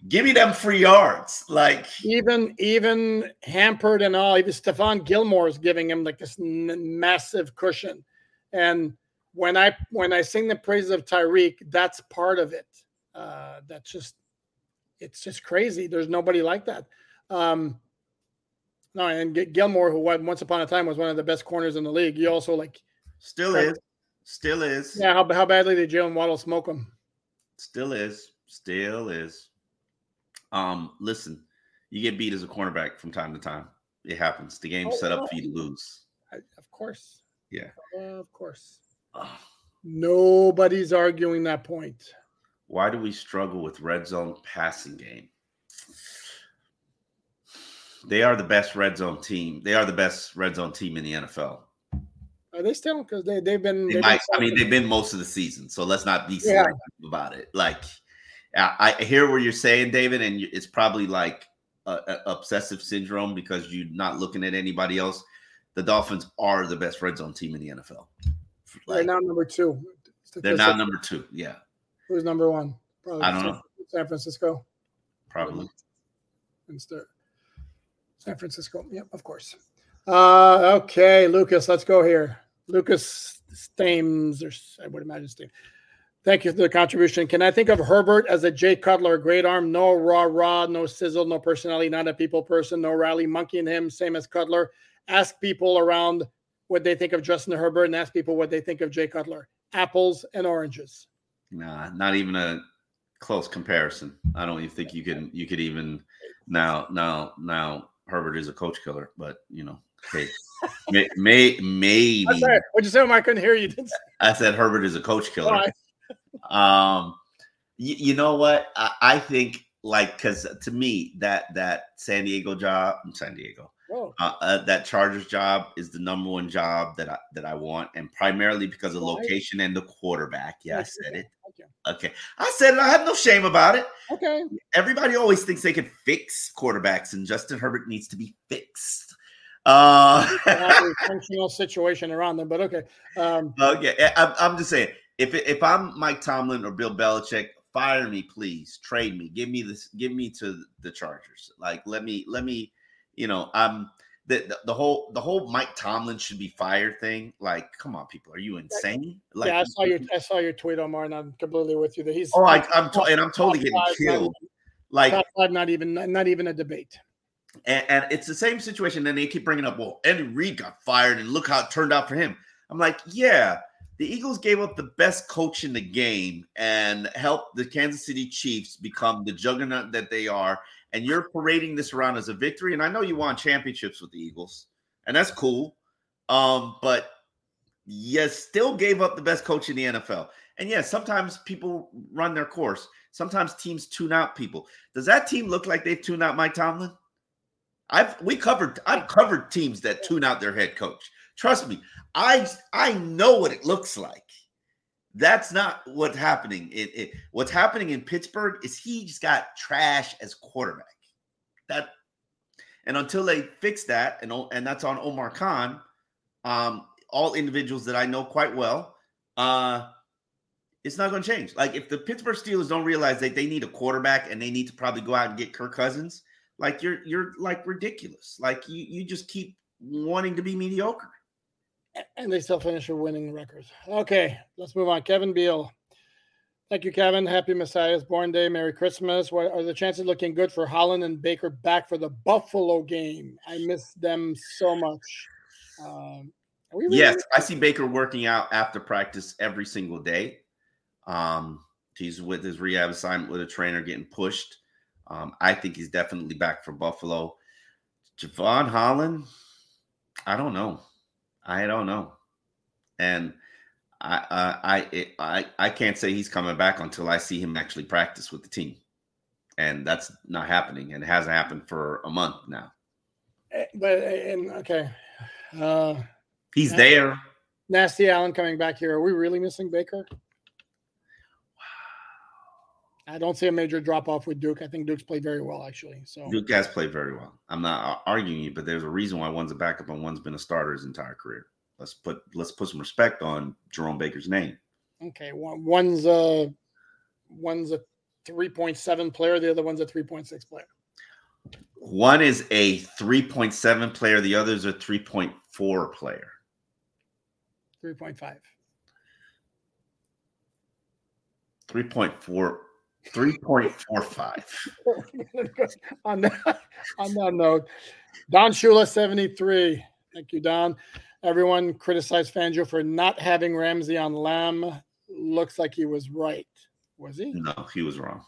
give me them free yards. Like even even hampered and all. Even Stephon Gilmore is giving him like this n- massive cushion. And when I when I sing the praises of Tyreek, that's part of it. Uh, that's just it's just crazy. There's nobody like that. Um, no, and Gilmore, who once upon a time was one of the best corners in the league, he also like still is, still is. Yeah, how, how badly did Jaylen Waddle smoke him? Still is, still is. Um, listen, you get beat as a cornerback from time to time. It happens. The game's oh, set up for you to lose. I, of course. Yeah. Uh, of course. Nobody's arguing that point. Why do we struggle with red zone passing game? They are the best red zone team. They are the best red zone team in the NFL. Are they still? Because they they've been. They might, been I mean, they've been most of the season, so let's not be yeah. about it. Like, I, I hear what you're saying, David, and it's probably like a, a obsessive syndrome because you're not looking at anybody else. The Dolphins are the best red zone team in the NFL. Like, they're now number two. They're now number two. Yeah. Who's number one? Probably I don't San, know. San Francisco. Probably. Instead, San Francisco. Yep, of course. Uh, okay, Lucas, let's go here. Lucas Stames, or I would imagine Stames. Thank you for the contribution. Can I think of Herbert as a Jay Cutler, great arm, no raw, raw, no sizzle, no personality, not a people person, no rally monkey in him, same as Cutler. Ask people around what they think of Justin Herbert and ask people what they think of Jay Cutler. Apples and oranges. Nah, not even a close comparison. I don't even think you can you could even now now now Herbert is a coach killer, but you know, hey, [LAUGHS] may, may maybe what'd you say? I couldn't hear you. I said Herbert is a coach killer. [LAUGHS] um you, you know what? I, I think like because to me that that San Diego job, San Diego, uh, uh, that Chargers job is the number one job that I that I want, and primarily because of location and the quarterback. Yeah, I said it. Okay, I said it. I have no shame about it. Okay. Everybody always thinks they can fix quarterbacks, and Justin Herbert needs to be fixed. Uh, functional situation around them, but okay. Um, [LAUGHS] okay, I'm, I'm just saying, if if I'm Mike Tomlin or Bill Belichick, fire me, please. Trade me. Give me this. Give me to the Chargers. Like, let me let me you know, um, the, the, the whole the whole Mike Tomlin should be fired thing. Like, come on, people, are you insane? Like, yeah, I saw your I saw your tweet, Omar, and I'm completely with you. That he's oh, I, am to, and I'm totally getting killed. like, top five, not even not even a debate. And, and it's the same situation. And they keep bringing up, well, Andy Reid got fired, and look how it turned out for him. I'm like, yeah, the Eagles gave up the best coach in the game and helped the Kansas City Chiefs become the juggernaut that they are and you're parading this around as a victory. And I know you won championships with the Eagles, and that's cool. Um, but you still gave up the best coach in the NFL. And yes, sometimes people run their course. Sometimes teams tune out people. Does that team look like they've tuned out Mike Tomlin? I've we covered I've covered teams that tune out their head coach. Trust me, I I know what it looks like. That's not what's happening. It, it, what's happening in Pittsburgh is he's got trash as quarterback. That and until they fix that, and and that's on Omar Khan, um, all individuals that I know quite well, uh, it's not going to change. Like if the Pittsburgh Steelers don't realize that they need a quarterback and they need to probably go out and get Kirk Cousins, like you're you're like ridiculous. Like you you just keep wanting to be mediocre and they still finish with winning records. Okay, let's move on. Kevin Beal. Thank you, Kevin. Happy Messiah's Born Day. Merry Christmas. What are the chances looking good for Holland and Baker back for the Buffalo game? I miss them so much. Um, really yes, I see Baker working out after practice every single day. Um, he's with his rehab assignment with a trainer getting pushed. Um, I think he's definitely back for Buffalo. Jevon Holland, I don't know. I don't know. And I, I I I can't say he's coming back until I see him actually practice with the team, and that's not happening, and it hasn't happened for a month now. Eh, but eh, and okay, uh, he's there. Nasty Allen coming back here. Are we really missing Baker? I don't see a major drop off with Duke. I think Duke's played very well, actually. So Duke has played very well. I'm not uh, arguing you, but there's a reason why one's a backup and one's been a starter his entire career. Let's put let's put some respect on Jerome Baker's name. Okay, one, one's a one's a 3.7 player. The other one's a 3.6 player. One is a 3.7 player. The other is a 3.4 player. 3.5. 3.4 3.45. [LAUGHS] on, that, on that note, Don Shula, 73. Thank you, Don. Everyone criticized Fangio for not having Ramsey on Lamb. Looks like he was right. Was he? No, he was wrong.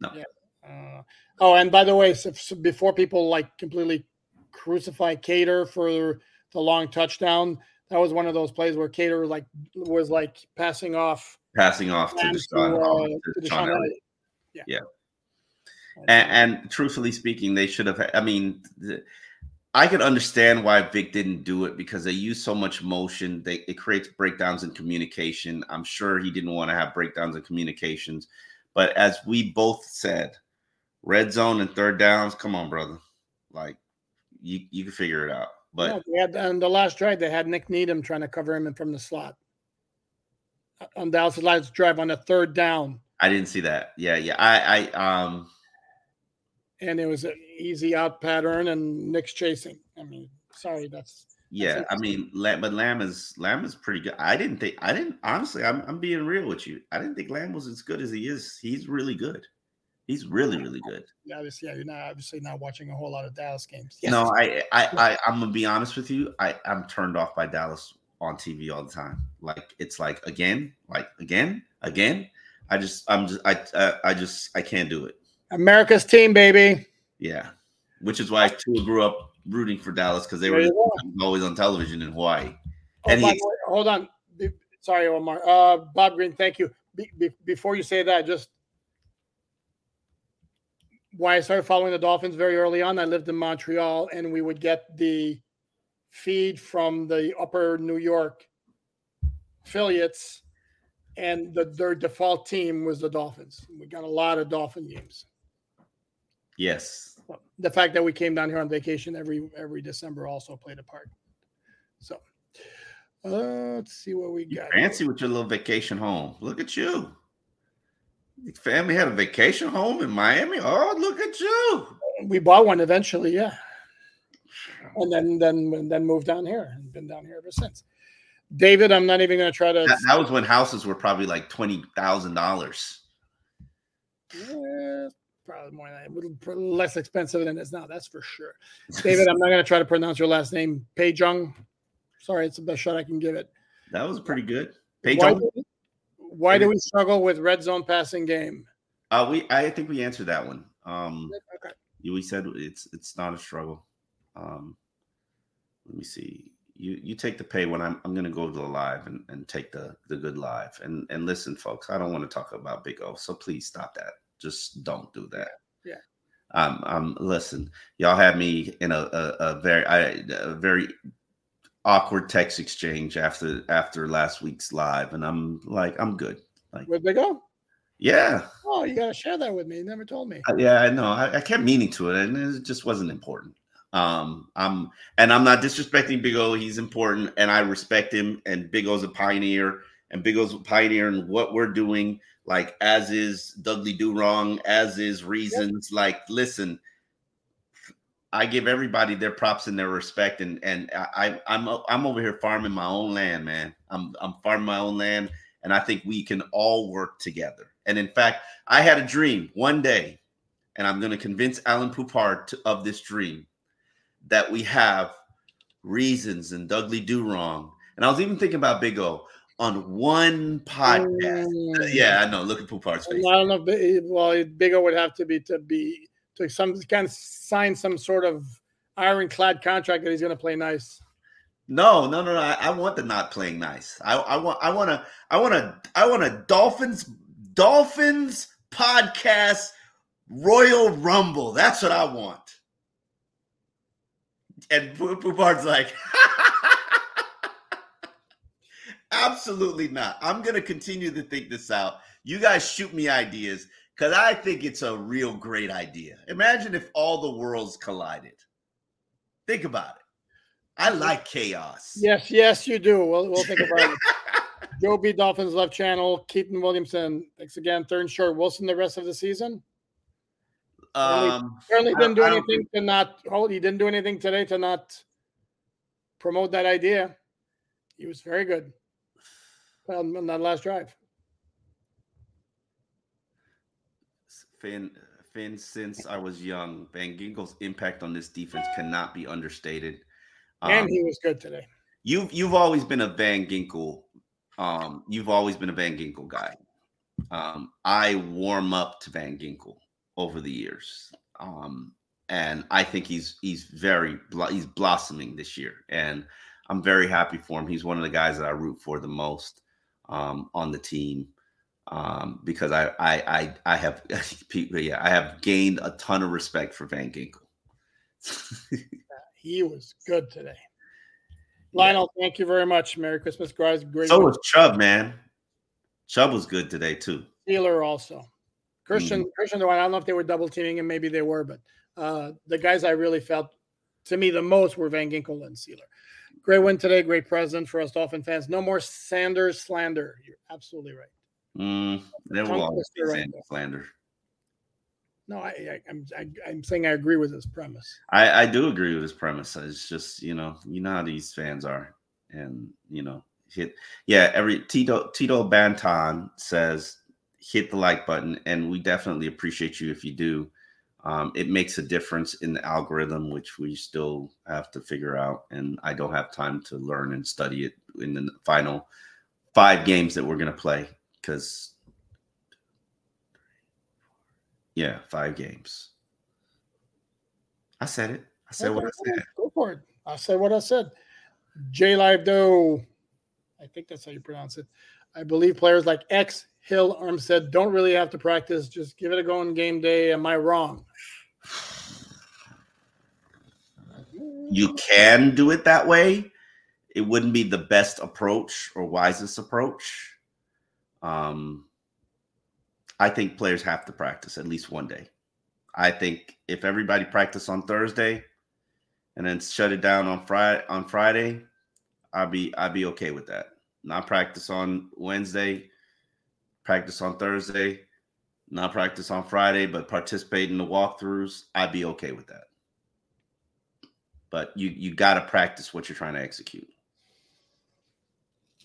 No. Yeah. Uh, oh, and by the way, so, so before people like completely crucify Kader for the long touchdown, that was one of those plays where Kader like was like passing off, passing off to DeShon. Uh, to DeShon yeah. yeah. And, and, truthfully speaking, they should have. I mean, I could understand why Vic didn't do it because they use so much motion. They it creates breakdowns in communication. I'm sure he didn't want to have breakdowns in communications. But as we both said, red zone and third downs, come on, brother. Like you you can figure it out. But yeah, had, on the last drive, they had Nik Needham trying to cover him from the slot. On Dallas' last drive on the third down. I didn't see that. Yeah, yeah. I I um and it was an easy out pattern, and Nik's chasing. I mean, sorry, that's yeah. I mean, but Lamb is Lamb is pretty good. I didn't think I didn't honestly. I'm I'm being real with you. I didn't think Lamb was as good as he is. He's really good. He's really really good. Yeah, obviously, yeah, you're not obviously not watching a whole lot of Dallas games. Yes. No, I I, I I'm gonna be honest with you. I I'm turned off by Dallas on TV all the time. Like it's like again, like again, again. I just I'm just I uh, I just I can't do it. America's team, baby. Yeah, which is why Tua grew up rooting for Dallas because they were always on television in Hawaii. Oh, and he, hold on, sorry, Omar. Uh, Bob Green, thank you. Be, be, before you say that, just why I started following the Dolphins very early on. I lived in Montreal, and we would get the feed from the Upper New York affiliates, and the, their default team was the Dolphins. We got a lot of Dolphin games. Yes. The fact that we came down here on vacation every every December also played a part. So uh, let's see what we got. You fancy with your little vacation home. Look at you. Your family had a vacation home in Miami. Oh, look at you. We bought one eventually, yeah. And then then then moved down here and been down here ever since. David, I'm not even going to try to. That, that, was when houses were probably like twenty thousand dollars. Yeah, probably more than a little less expensive than it is now. That's for sure. David, I'm not going to try to pronounce your last name. Peijung. Sorry, it's the best shot I can give it. That was pretty good. Why, do we, why do we struggle with red zone passing game? Uh, we I think we answered that one. Um, okay. We said it's it's not a struggle. Um, let me see. You you take the pay when I'm I'm gonna go to the live and, and take the the good live and and listen, folks. I don't want to talk about Big O, so please stop that. Just don't do that. Yeah. Um, um, listen, y'all had me in a, a, a very, I, a very awkward text exchange after after last week's live, and I'm like, I'm good. Like, where'd they go? Yeah. Oh, you gotta share that with me. You never told me. Uh, yeah, I know. I, I, kept meaning to it, and it just wasn't important. Um, I'm and I'm not disrespecting Big O. He's important, and I respect him. And Big O's a pioneer, and Big O's a pioneer in what we're doing like as is Dudley Do Wrong, as is Reasons. Yep. Like, listen, I give everybody their props and their respect, and and I I'm I'm over here farming my own land, man. I'm I'm farming my own land, And I think we can all work together. And in fact, I had a dream one day, and I'm going to convince Alan Poupart to, of this dream that we have reasons and Dudley Do Wrong. And I was even thinking about Big O on one podcast. Mm. Yeah, I know. Look at Poupart's face. I don't know. If, well, bigger would have to be to be to some kind of sign some sort of ironclad contract that he's going to play nice. No, no, no, no. I, I want the not playing nice. I, I want, I want to, I want to, I want a Dolphins, Dolphins podcast Royal Rumble. That's what I want. And Poupart's like, [LAUGHS] absolutely not. I'm gonna continue to think this out. You guys shoot me ideas because I think it's a real great idea. Imagine if all the worlds collided. Think about it. I like chaos. Yes, yes, you do. We'll, we'll think about it. [LAUGHS] Joe B. Dolphins left channel. Keaton Williamson. Thanks again. Third and short. Wilson the rest of the season. Um, Apparently I- didn't do I don't anything to not hold. He didn't do anything today to not promote that idea. He was very good on on that last drive. Finn, Finn, since I was young, Van Ginkel's impact on this defense cannot be understated. And Um, he was good today. you've you've always been a Van Ginkel. Um, you've always been a Van Ginkel guy. Um, I warm up to Van Ginkel over the years, um, and I think he's he's very he's blossoming this year, and I'm very happy for him. He's one of the guys that I root for the most um, on the team um, because I I I, I have [LAUGHS] yeah I have gained a ton of respect for Van Ginkel. [LAUGHS] He was good today. Lionel, thank you very much. Merry Christmas, guys. Great. so was Chubb, man. Chubb was good today too. Sieler also. Christian, Mm-hmm. Christian, I don't know if they were double teaming him. Maybe they were, but uh, the guys I really felt to me the most were Van Ginkel and Sieler. Great win today. Great present for us Dolphin fans. No more Sanders slander. You're absolutely right. Mm, there will always be right Sanders slander. No, I, I, I'm I, I'm saying I agree with this premise. I, I do agree with his premise. It's just you know you know how these fans are, and you know hit yeah every Tito Tito Banton says hit the like button, and we definitely appreciate you if you do. Um, it makes a difference in the algorithm, which we still have to figure out, and I don't have time to learn and study it in the final five games that we're gonna play because yeah, five games. I said it. I said what I said. Go for it. I said what I said. J Live Doe. I think that's how you pronounce it. I believe players like X, Hill, Armstead don't really have to practice. Just give it a go on game day. Am I wrong? You can do it that way. It wouldn't be the best approach or wisest approach. Um, I think players have to practice at least one day. I think if everybody practice on Thursday and then shut it down on Friday on Friday, I'll be I'll be okay with that. Not practice on Wednesday, practice on Thursday, not practice on Friday, but participate in the walkthroughs. I'd be okay with that. But you you got to practice what you're trying to execute.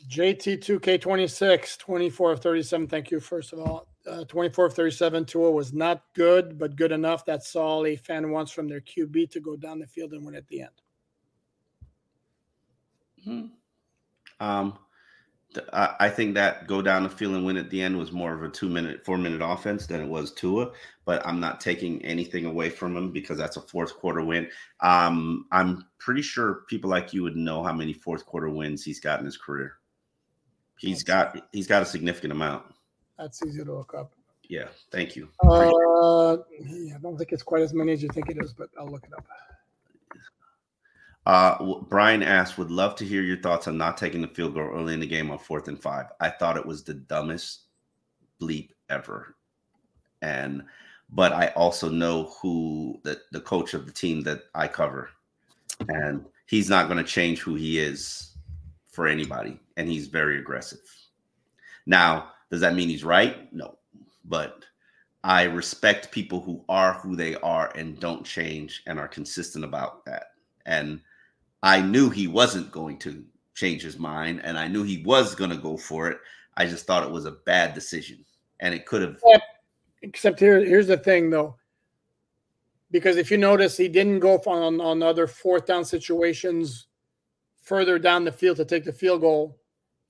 JT2K26, 24 of 37. Thank you, first of all. Uh, 24 of 37. Tua was not good, but good enough. That's all a fan wants from their QB to go down the field and win at the end. Um, th- I, I think that go down the field and win at the end was more of a two minute, four minute offense than it was Tua. But I'm not taking anything away from him because that's a fourth quarter win. Um, I'm pretty sure people like you would know how many fourth quarter wins he's got in his career. He's got he's got a significant amount. That's easy to look up. Yeah, thank you. Uh, yeah, I don't think it's quite as many as you think it is, but I'll look it up. Uh, Brian asked, would love to hear your thoughts on not taking the field goal early in the game on fourth and five. I thought it was the dumbest bleep ever. And, but I also know who the, the coach of the team that I cover. And he's not going to change who he is for anybody. And he's very aggressive. Now, does that mean he's right? No. But I respect people who are who they are and don't change and are consistent about that. And I knew he wasn't going to change his mind and I knew he was going to go for it, I just thought it was a bad decision, and it could have. Except here, here's the thing though. Because if you notice, he didn't go on on other fourth down situations further down the field to take the field goal,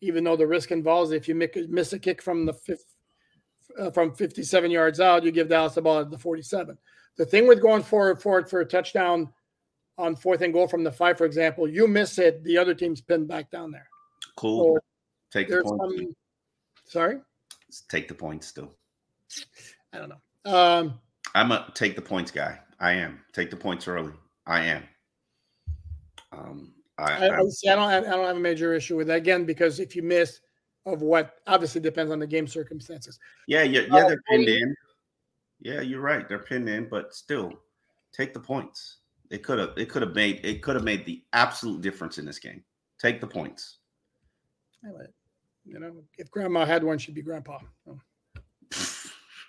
even though the risk involves if you miss a kick from the fifth, uh, from 57 yards out, you give Dallas the ball at the 47. The thing with going forward for it for a touchdown on fourth and goal from the five, for example, you miss it, the other team's pinned back down there. Cool. So take the points. some. Sorry, Take the points still. I don't know. Um, I'm a take the points guy. I am. Take the points early. I am. Um, I, I, I, see, I don't have, I don't have a major issue with that again because if you miss of what obviously depends on the game circumstances. yeah, yeah, yeah. Uh, They're pinned in. Yeah, you're right. They're pinned in, but still, take the points. It could have. It could have made. It could have made the absolute difference in this game. Take the points. You know, if grandma had one, she'd be grandpa.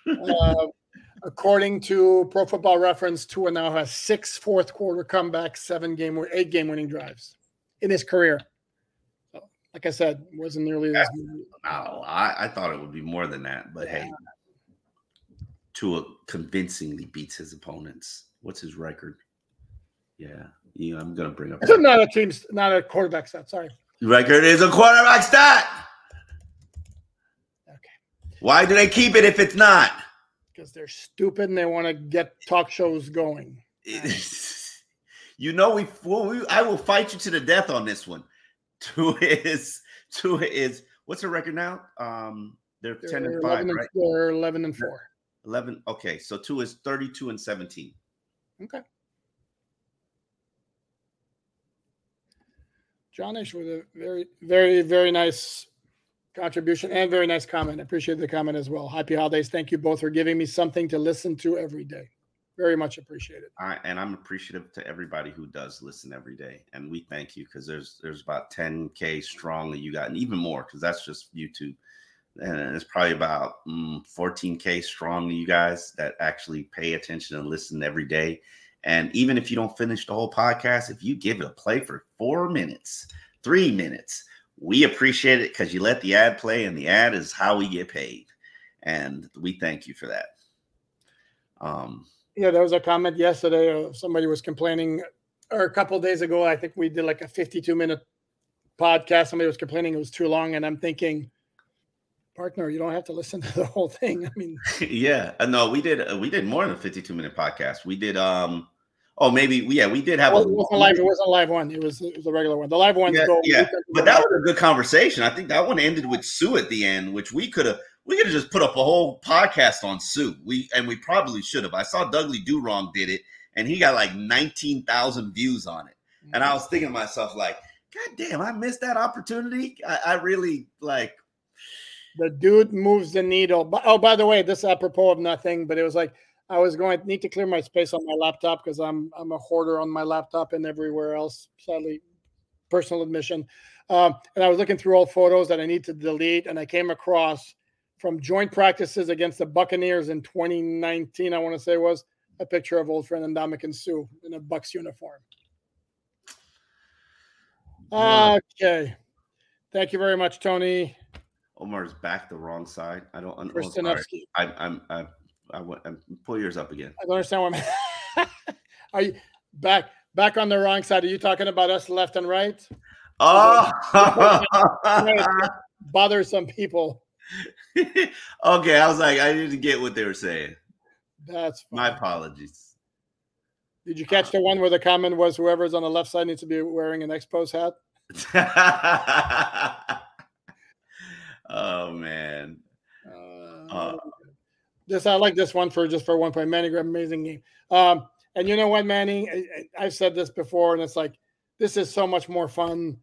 Uh, [LAUGHS] according to Pro Football Reference, Tua now has six fourth quarter comebacks, seven game, or eight game winning drives in his career. So, like I said, wasn't nearly as Oh, I, I thought it would be more than that, but hey, Tua convincingly beats his opponents. What's his record? Yeah, yeah. I'm gonna bring up not a team's not a quarterback stat. Sorry. record is a quarterback stat. Okay. Why do they keep it if it's not? Because they're stupid and they want to get talk shows going. [LAUGHS] you know, we, well, we I will fight you to the death on this one. Two is Tua is what's the record now? Um, they're, They're, ten and 11 five, and, right? they're 11 and 4. Eleven. Okay, so Tua is thirty-two and seventeen. Okay. Johnish with a very, very, very nice contribution and very nice comment. I appreciate the comment as well. Happy holidays. Thank you both for giving me something to listen to every day. Very much appreciated. I, and I'm appreciative to everybody who does listen every day, and we thank you because there's there's about 10k strong that you got, and even more because that's just YouTube, and it's probably about mm, 14k strong to you guys that actually pay attention and listen every day. And even if you don't finish the whole podcast, if you give it a play for four minutes, three minutes, we appreciate it because you let the ad play, and the ad is how we get paid, and we thank you for that. Um, Yeah, there was a comment yesterday. Uh, somebody was complaining, or a couple days ago. I think we did like a 52 minute podcast. Somebody was complaining it was too long, and I'm thinking, partner, you don't have to listen [LAUGHS] to the whole thing. I mean, [LAUGHS] yeah uh, no we did uh, we did more than a 52 minute podcast we did um oh maybe yeah we did have it a wasn't live. It wasn't a live one. It was it was a regular one. The live one. yeah, yeah. but that was a good conversation i think that one ended with Suh at the end which we could have we could have just put up a whole podcast on Suh we and we probably should have i saw Dudley Do Wrong did it and he got like 19000 views on it and i mm-hmm. was thinking to myself like god damn i missed that opportunity i, I really like the dude moves the needle. But oh, by the way, this apropos of nothing, but it was like I was going to need to clear my space on my laptop because I'm I'm a hoarder on my laptop and everywhere else. Sadly, personal admission. Um, and I was looking through old photos that I need to delete, and I came across from joint practices against the Buccaneers in 2019. I want to say was a picture of old friend Ndamukong Suh in a Bucs uniform. Okay. Thank you very much, Tony. omar's back the wrong side i don't un- oh, Chris sorry. Stanowski. I, i'm i went I'm, pull yours up again I don't understand what. I'm- [LAUGHS] Are you back back on the wrong side? Are you talking about us left and right? Oh, [LAUGHS] Bother some people. [LAUGHS] okay. I was like, I didn't get what they were saying. That's fine. My apologies. Did you catch the one where the comment was whoever's on the left side needs to be wearing an Expos hat? oh man. Uh, Uh, this I like this one for just for one point. Manny Manning, amazing game. Um, and you know what, Manning? I, I've said this before, and it's like this is so much more fun.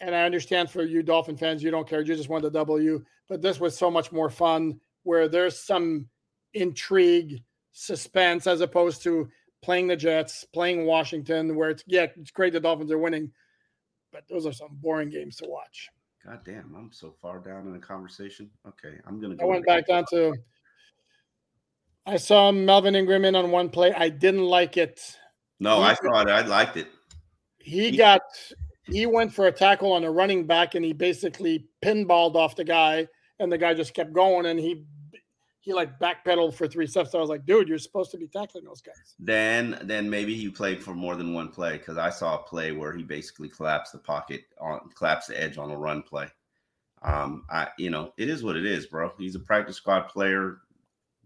And I understand for you Dolphin fans, you don't care, you just want the W. But this was so much more fun, where there's some intrigue, suspense, as opposed to playing the Jets, playing Washington, where it's yeah, it's great the Dolphins are winning, but those are some boring games to watch. God damn, I'm so far down in the conversation. Okay, I'm gonna I went back down to. I saw Melvin Ingram in on one play. I didn't like it. No, I saw it. I liked it. He He- got he went for a tackle on a running back and he basically pinballed off the guy, and the guy just kept going and he he like backpedaled for three steps. So I was like, dude, you're supposed to be tackling those guys. Then then maybe he played for more than one play because I saw a play where he basically collapsed the pocket on collapsed the edge on a run play. Um, I you know it is what it is, bro. He's a practice squad player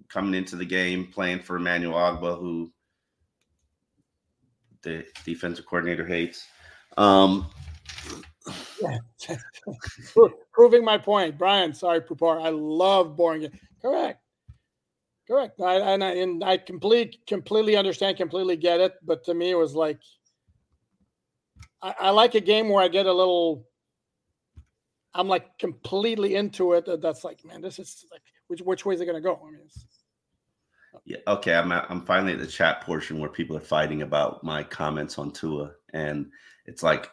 coming into the game, playing for Emmanuel Ogbah, who the defensive coordinator hates. Um, [LAUGHS] Proving my point, Brian. Sorry, Poupart. I love boring it. Correct. Correct. I, and I and I complete completely understand, completely get it. But to me, it was like I, I like a game where I get a little. I'm like completely into it. That's like, man, this is like which which way is it going to go? I mean, yeah. Okay. I'm at, I'm finally at the chat portion where people are fighting about my comments on Tua, and it's like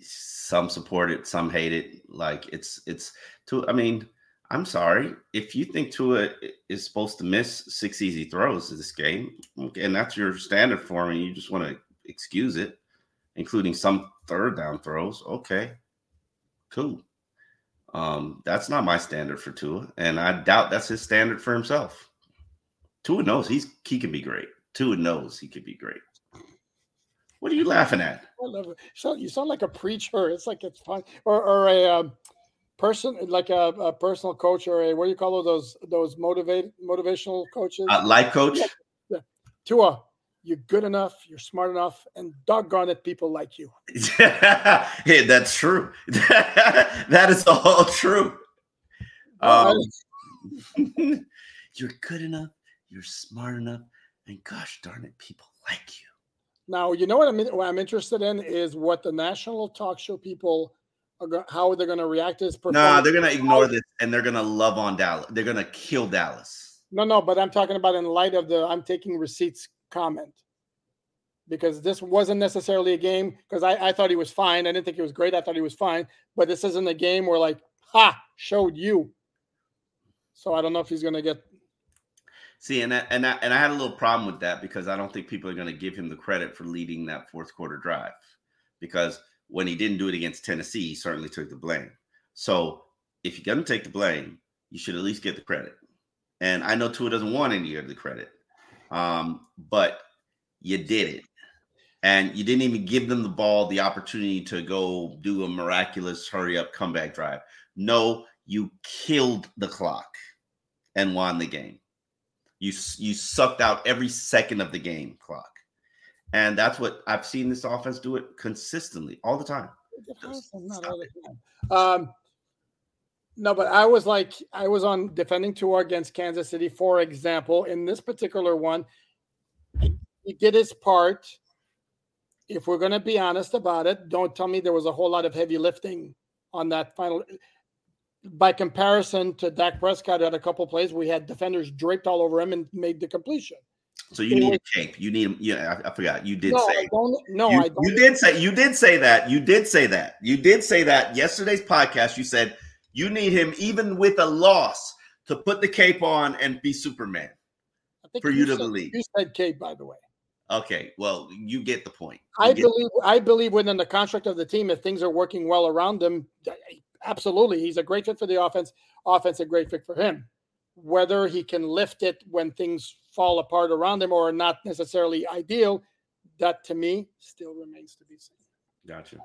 some support it, some hate it. Like it's it's Tua. I mean, I'm sorry if you think Tua is supposed to miss six easy throws this game, and that's your standard for me. You just want to excuse it, including some third down throws. Okay, cool. Um, that's not my standard for Tua, and I doubt that's his standard for himself. Tua knows he's he can be great. Tua knows he could be great. What are you laughing at? I love it. So you sound like a preacher. It's like it's fun, or or a um, person like a, a, personal coach, or a what do you call those those motivate motivational coaches? Uh, life coach. Yeah. yeah. Tua, you're good enough, you're smart enough, and doggone it, people like you. [LAUGHS] hey, that's true. [LAUGHS] that is all true. Um, [LAUGHS] you're good enough, you're smart enough, and gosh darn it, people like you. Now, you know what I'm what I'm interested in is what the national talk show people are go- how they're going to react to this. No, nah, they're going to ignore this and they're going to love on Dallas. They're going to kill Dallas. No, no, but I'm talking about in light of the I'm taking receipts comment because this wasn't necessarily a game because I, I thought he was fine. I didn't think he was great. I thought he was fine, but this isn't a game where like ha showed you. So I don't know if he's going to get See, and and I, and I had a little problem with that because I don't think people are going to give him the credit for leading that fourth quarter drive because when he didn't do it against Tennessee, he certainly took the blame. So if you're going to take the blame, you should at least get the credit. And I know Tua doesn't want any of the credit, um, but you did it, and you didn't even give them the ball the opportunity to go do a miraculous hurry up comeback drive. No, you killed the clock and won the game. You you sucked out every second of the game clock, and that's what I've seen this offense do it consistently all the time. Not all the time. Um, no, but I was like, I was on defending Tua against Kansas City, for example. In this particular one, he did his part. If we're going to be honest about it, don't tell me there was a whole lot of heavy lifting on that final by comparison to Dak Prescott had a couple plays, we had defenders draped all over him and made the completion. So you need a cape. You need him. Yeah, I, I forgot. You did no, say. No, you, I don't. You did say. You did say that. You did say that. You did say that. Yesterday's podcast. You said you need him even with a loss to put the cape on and be Superman. for you, you to said, believe. You said cape, by the way. Okay, well, you get the point. You I believe. I believe within the construct of the team, if things are working well around them, absolutely, he's a great fit for the offense. Offense, a great fit for him. Whether he can lift it when things fall apart around him or not necessarily ideal, that to me still remains to be seen. Gotcha.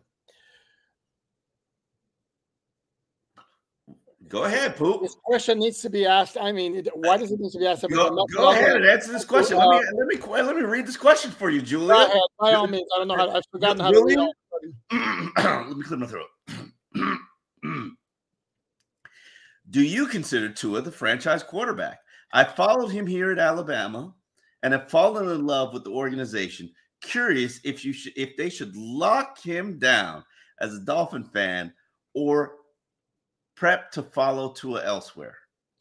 Go ahead, Poop. This question needs to be asked. I mean, why does it need to be asked? Go, go ahead and answer this question. Uh, let me let me let me read this question for you, Julia. Go ahead, by all means. I don't know how. I've forgotten how to read. [CLEARS THROAT] let me clear my throat. [CLEARS THROAT] Do you consider Tua the franchise quarterback? I followed him here at Alabama and have fallen in love with the organization. Curious if you should if they should lock him down as a Dolphin fan or prep to follow Tua elsewhere.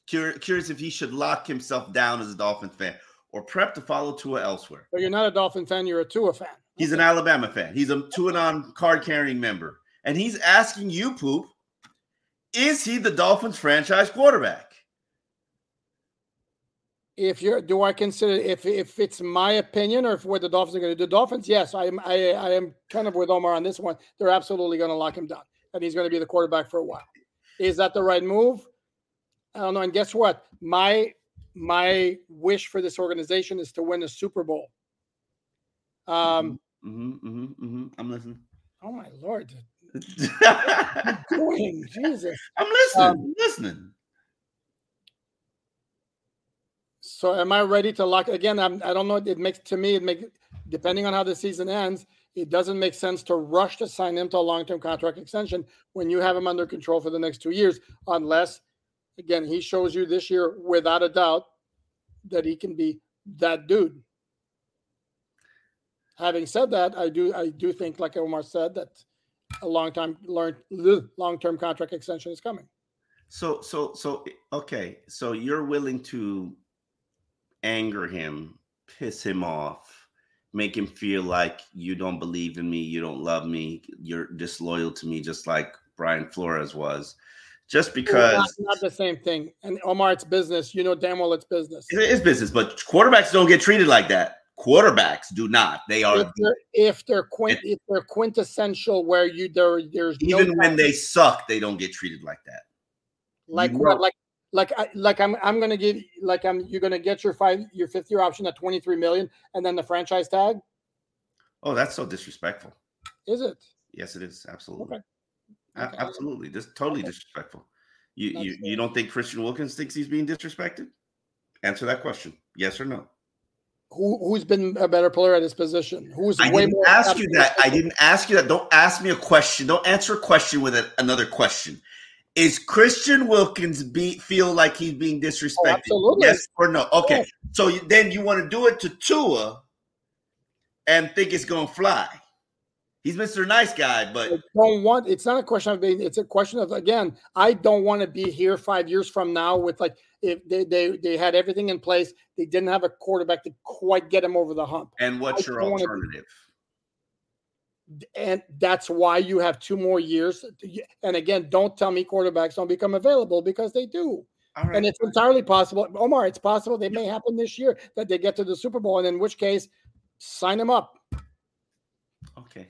Curious if he should lock himself down as a Dolphin fan or prep to follow Tua elsewhere. But you're not a Dolphin fan, you're a Tua fan. He's an Alabama fan. He's a Tuanon card carrying member. And he's asking you, Poop, is he the Dolphins franchise quarterback? if you're do I consider if if it's my opinion or if what the Dolphins are going to do, Dolphins, yes, I am I, I am kind of with Omar on this one. They're absolutely going to lock him down, and he's going to be the quarterback for a while. Is that the right move? I don't know. And guess what? My my wish for this organization is to win a Super Bowl. Um, mm-hmm, mm-hmm, mm-hmm. I'm listening. Oh my lord! [LAUGHS] doing Jesus. I'm listening. Um, I'm listening. So am I ready to lock again? I'm, I don't know. It makes to me it makes depending on how the season ends, it doesn't make sense to rush to sign him to a long-term contract extension when you have him under control for the next two years, unless again he shows you this year without a doubt that he can be that dude. Having said that, I do I do think, like Omar said, that a long time long term contract extension is coming. So so so okay, so you're willing to anger him, piss him off, make him feel like you don't believe in me, you don't love me, you're disloyal to me, just like Brian Flores was. Just because not, not, the same thing. And Omar, it's business. You know damn well it's business. It is business, but quarterbacks don't get treated like that. Quarterbacks do not. They are if they're if they're, quint, if they're quintessential, where you there there's even no when they suck, they don't get treated like that. Like you what? Know. Like like I, like I'm I'm gonna give like I'm you're gonna get your five your fifth year option at 23 million and then the franchise tag. Oh, that's so disrespectful. Is it? Yes, it is. Absolutely. Okay. okay. Absolutely. This totally okay. disrespectful. You you, you don't think Christian Wilkins thinks he's being disrespected? Answer that question. Yes or no? Who who's been a better player at his position? Who's I way didn't ask you that. I didn't ask you that. Don't ask me a question. Don't answer a question with a, another question. Is Christian Wilkins be feel like he's being oh, disrespected? Oh, absolutely. Yes or no? Okay. Yeah. So then you want to do it to Tua and think it's going to fly. He's Mr. Nice Guy, but I don't want. It's not a question of being. It's a question of again. I don't want to be here five years from now with like if they they they had everything in place, they didn't have a quarterback to quite get him over the hump. And what's I your alternative? And that's why you have two more years. And again, don't tell me quarterbacks don't become available because they do. Right. And it's entirely possible, Omar. It's possible they may happen this year that they get to the Super Bowl, and in which case, sign them up. Okay.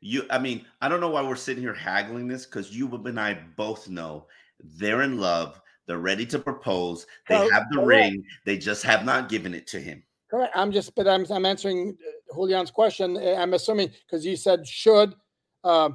You, I mean, I don't know why we're sitting here haggling this because you and I both know they're in love. They're ready to propose. They well, have the ring. They just have not given it to him. Correct. I'm just, but I'm, I'm answering uh, Julian's question. Eh, I'm assuming because you said should. Uh,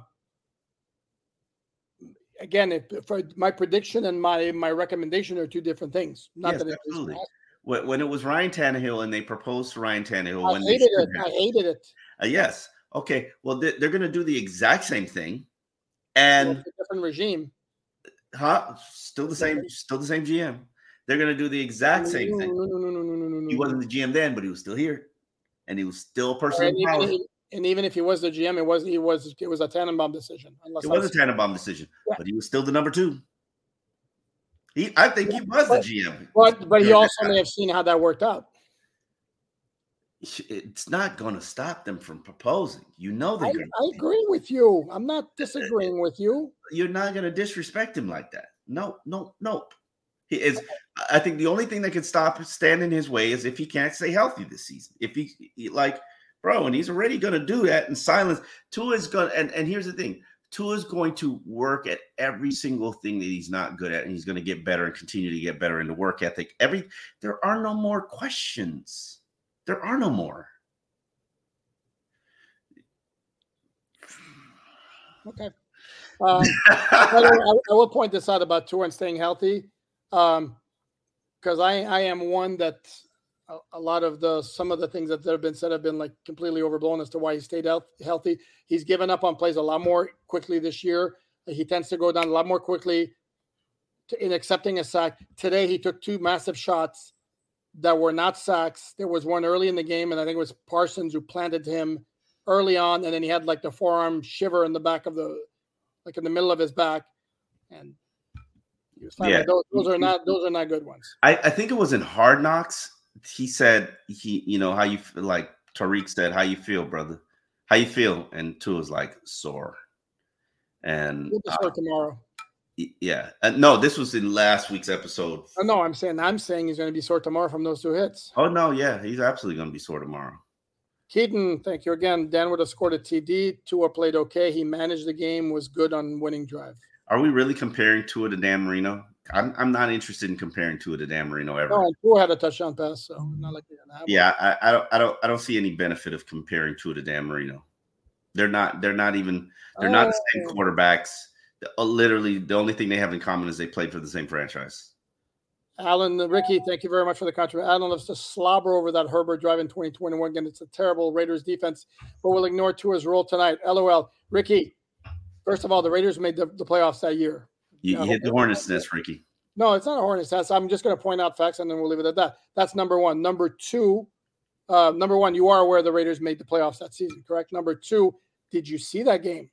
again, if, for my prediction and my my recommendation are two different things. Not yes, that absolutely. When, when it was Ryan Tannehill and they proposed to Ryan Tannehill, I when hated it. Have, I hated it. Uh, yes. Okay. Well, they, are going to do the exact same thing, and different regime. Huh? Still the same. Still the same GM. They're going to do the exact same thing. No, no, no, no, no, no, no. He wasn't the GM then, but he was still here, and he was still a person and, even, and even if he was the GM, it was he was it was a Tannenbaum decision. It was a Tannenbaum decision, yeah. but he was still the number two. He, I think he was but, the GM. But but he also may have seen how that worked out. It's not going to stop them from proposing. You know they. I, I agree with you. I'm not eh, disagreeing with you. You're not going to disrespect him like that. No, no, no. He is. I think the only thing that could stop stand in his way is if he can't stay healthy this season. If he, like, bro, and he's already going to do that in silence. Tua is going, and and here's the thing: Tua is going to work at every single thing that he's not good at, and he's going to get better and continue to get better in the work ethic. Every there are no more questions. There are no more. Okay. Um, I, I, will point this out about Tua and staying healthy. Um, because I I am one that a, a, lot of the some of the things that have been said have been like completely overblown as to why he stayed health, healthy. He's given up on plays a lot more quickly this year. He tends to go down a lot more quickly to, in accepting a sack. Today he took two massive shots that were not sacks. There was one early in the game, and I think it was Parsons who planted him early on, and then he had like the forearm shiver in the back of the, like in the middle of his back, and yeah. Those, those, are not those are not good ones. I, I think it was in Hard Knocks. He said he, you know, how you like Tyreek said, "How you feel, brother? How you feel?" And Tua was like sore. And we'll uh, tomorrow. Yeah. Uh, no, this was in last week's episode. Oh, no, I'm saying I'm saying he's going to be sore tomorrow from those two hits. Oh no, yeah, he's absolutely going to be sore tomorrow. Keaton, thank you again. Dan would have scored a TD. Tua played okay. He managed the game, was good on winning drive. Are we really comparing Tua to Dan Marino? I'm, I'm not interested in comparing Tua to Dan Marino ever. No, Tua had a touchdown pass, so not like they're gonna have Yeah, I, I don't I don't I don't see any benefit of comparing Tua to Dan Marino. They're not they're not even they're not the same Oh. quarterbacks. Uh, Literally, the only thing they have in common is they played for the same franchise. Alan, uh, Ricky, thank you very much for the contribution. Alan loves to slobber over that Herbert drive in 2021. Again, it's a terrible Raiders defense, but we'll ignore Tua's role tonight. LOL. Ricky, first of all, the Raiders made the, the playoffs that year. You, you hit the hornet's nest, Ricky. No, it's not a Hornets test. I'm just going to point out facts and then we'll leave it at that. That's number one. Number two, uh, number one, you are aware the Raiders made the playoffs that season, correct? Number two, did you see that game?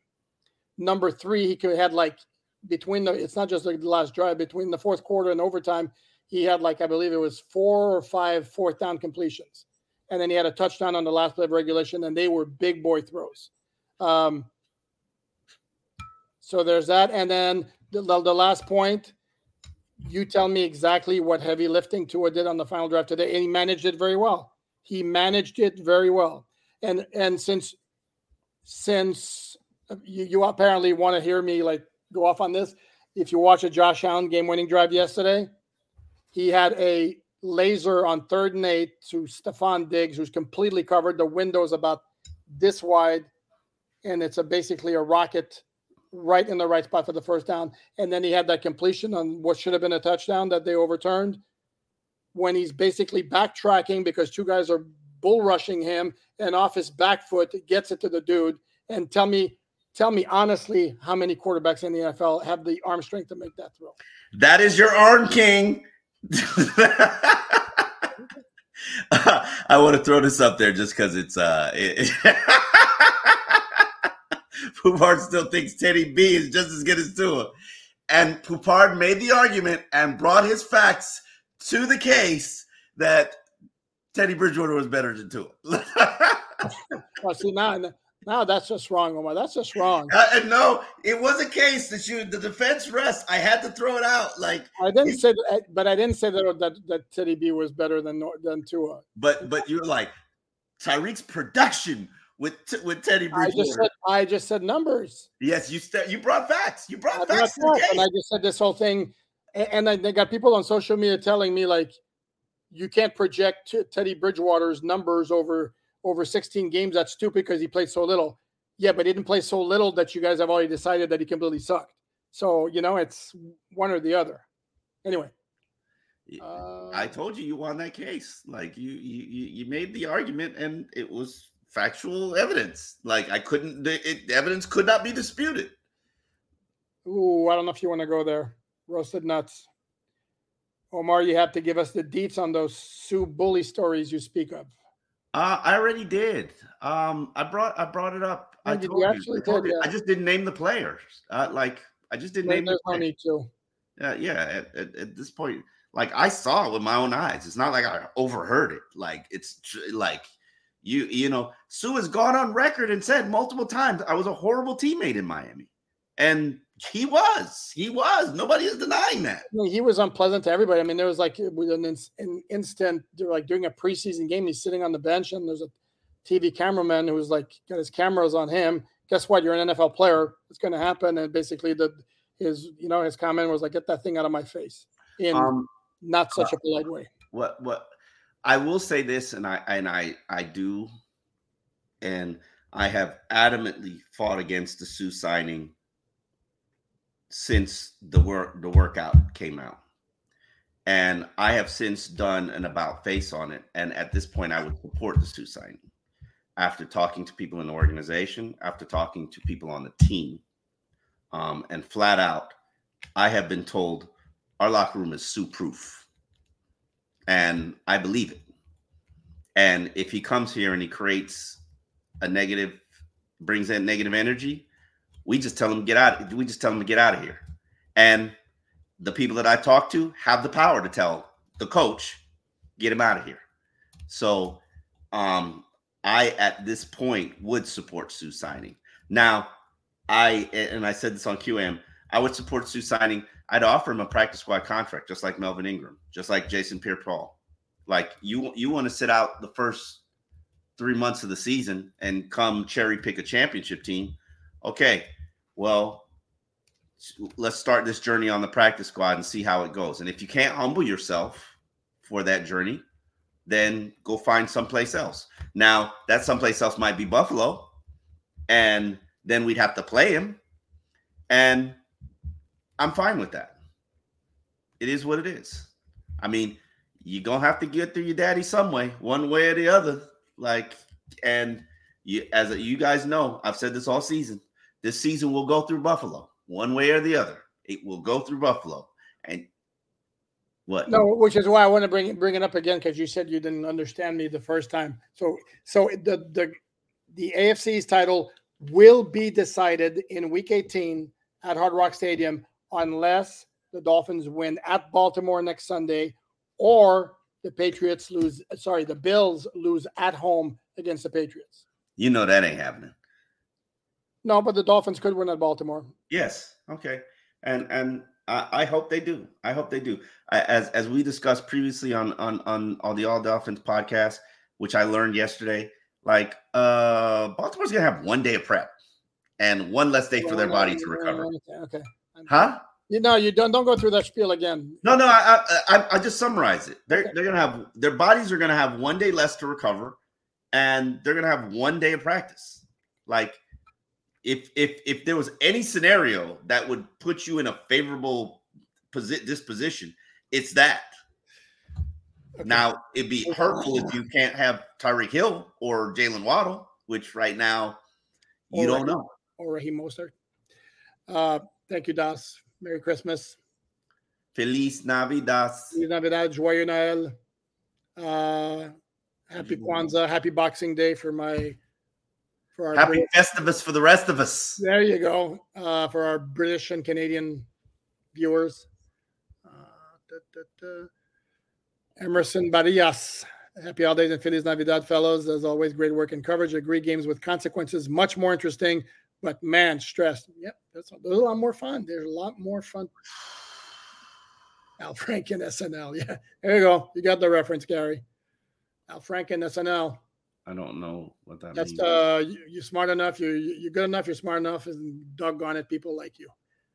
Number three, he could had like between the it's not just the last drive, between the fourth quarter and overtime, he had like I believe it was four or five fourth down completions. And then he had a touchdown on the last play of regulation, and they were big boy throws. Um, so there's that. And then the, the, last point, you tell me exactly what heavy lifting Tua did on the final drive today, and he managed it very well. He managed it very well. And and since since uh, you, you apparently want to hear me like go off on this, if you watch a Josh Allen game-winning drive yesterday, he had a laser on third and eight to Stefon Diggs, who's completely covered. The window's about this wide, and it's a basically a rocket right in the right spot for the first down. And then he had that completion on what should have been a touchdown that they overturned when he's basically backtracking because two guys are bull rushing him and off his back foot gets it to the dude. And tell me, tell me honestly, how many quarterbacks in the NFL have the arm strength to make that throw? That is your arm king. [LAUGHS] I want to throw this up there just because it's uh it, [LAUGHS] [LAUGHS] Poupart still thinks Teddy B is just as good as Tua. And Poupart made the argument and brought his facts to the case that Teddy Bridgewater was better than Tua. [LAUGHS] Well, see now, now that's just wrong, Omar. That's just wrong. Uh, and no, it was a case that you the defense rest. I had to throw it out. Like I didn't say that, but I didn't say that that, that Teddy B was better than than Tua. But but you're like Tyreek's production with with Teddy I Bridgewater. just said I just said numbers. yes, you st- you brought facts. You brought brought facts facts, and I just said this whole thing, and then they got people on social media telling me like, you can't project T- Teddy Bridgewater's numbers over over 16 games. That's stupid because he played so little. Yeah, but he didn't play so little that you guys have already decided that he completely sucked. So you know, it's one or the other. Anyway, uh, I told you you won that case. Like you you you made the argument, and it was factual evidence. Like I couldn't. The it, evidence could not be disputed. Ooh, I don't know if you want to go there. Roasted nuts. Omar, you have to give us the deets on those Suh bully stories you speak of. Uh, I already did. Um, I brought I brought it up. I told you actually I, told did, you. I just didn't name the players. Uh, like I just didn't There- name the no players. need to. Yeah, yeah. At, at, at this point, like I saw it with my own eyes. It's not like I overheard it. Like it's like you, you know, Suh has gone on record and said multiple times I was a horrible teammate in Miami, and he was. He was. Nobody is denying that. I mean, he was unpleasant to everybody. I mean, there was like an, an instant, like during a preseason game. He's sitting on the bench, and there's a TV cameraman who's like got his cameras on him. Guess what? You're an NFL player. It's going to happen. And basically, the his you know his comment was like, "Get that thing out of my face," in Um, not such a polite way. what what I will say this, and I and I I do, and I have adamantly fought against the Suh signing since the work the workout came out. And I have since done an about face on it. And at this point, I would support the Suh signing after talking to people in the organization, after talking to people on the team. Um, and flat out, I have been told our locker room is Suh proof. And I believe it. And if he comes here and he creates a negative, brings in negative energy, we just tell him get out. We just tell him to get out of here. And the people that I talk to have the power to tell the coach, get him out of here. So um I at this point would support Suh signing. Now, I and I said this on QM, I would support Suh signing. I'd offer him a practice squad contract, just like Melvin Ingram, just like Jason Pierre-Paul. Like you, you want to sit out the first three months of the season and come cherry pick a championship team. Okay, well, let's start this journey on the practice squad and see how it goes. And if you can't humble yourself for that journey, then go find someplace else. Now, that someplace else might be Buffalo, and then we'd have to play him. And I'm fine with that. It is what it is. I mean, you're gonna have to get through your daddy some way, one way or the other. Like, and you as you guys know, I've said this all season. This season will go through Buffalo, one way or the other. It will go through Buffalo. And what? No, which is why I want to bring bring it up again because you said you didn't understand me the first time. So so the the the AFC's title will be decided in week 18 at Hard Rock Stadium unless the Dolphins win at Baltimore next Sunday or the Patriots lose sorry, the Bills lose at home against the Patriots. You know that ain't happening. No, but the Dolphins could win at Baltimore. Yes. Okay. And and I, I hope they do. I hope they do. I, as as we discussed previously on on on on the All Dolphins podcast, which I learned yesterday, like uh Baltimore's gonna have one day of prep and one less day for their body to recover. Okay. Okay. Huh? You know, you don't don't go through that spiel again. No, no, I I, I just summarize it. They're they're gonna have their bodies are gonna have one day less to recover, and they're gonna have one day of practice. Like if if if there was any scenario that would put you in a favorable posi- disposition, it's that. Okay. Now it'd be hurtful if you can't have Tyreek Hill or Jaylen Waddle, which right now you or don't know. Or Raheem Mostert. Uh, thank you, Das. Merry Christmas. Feliz Navidad. Feliz Navidad. Joyeux Noël. Uh, happy Kwanzaa. Happy Boxing Day for my for our happy British, Festivus for the rest of us. There you go. Uh, for our British and Canadian viewers. Uh, da, da, da. Emerson Barillas. Happy holidays and Feliz Navidad, fellows. As always, great work and coverage. Agree games with consequences. Much more interesting but man, stressed. Yep, that's there's a lot more fun. There's a lot more fun. [SIGHS] Al Franken SNL. Yeah, there you go. You got the reference, Gary. Al Franken SNL. I don't know what that That's means. uh, you, you're smart enough. You're you're good enough. You're smart enough, and doggone it, people like you.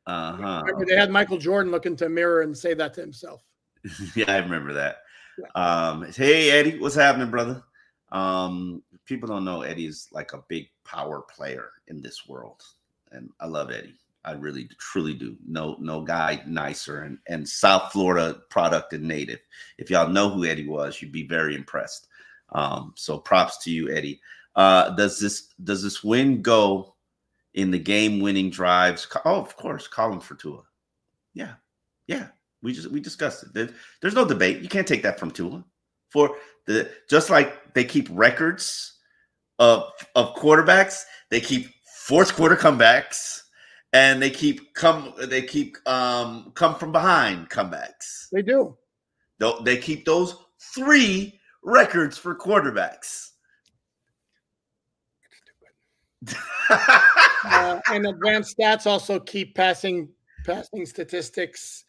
Uh huh. They had Michael Jordan look into a mirror and say that to himself. [LAUGHS] yeah, I remember that. Yeah. Um, hey Eddie, what's happening, brother? Um, people don't know Eddie's like a big power player in this world, and I love Eddie. I really truly do. No, no guy nicer and and South Florida product and native. If y'all know who Eddie was, you'd be very impressed. Um, so props to you, Eddie. Uh, does this does this win go in the game winning drives? Oh, of course, Colin for Tua. Yeah, yeah. We just we discussed it. There, there's no debate. You can't take that from Tua. For the just like they keep records of of quarterbacks. They keep fourth quarter comebacks, and they keep come they keep um come from behind comebacks. They do. They keep those three records for quarterbacks. [LAUGHS] uh, [LAUGHS] and advanced stats also keep passing passing statistics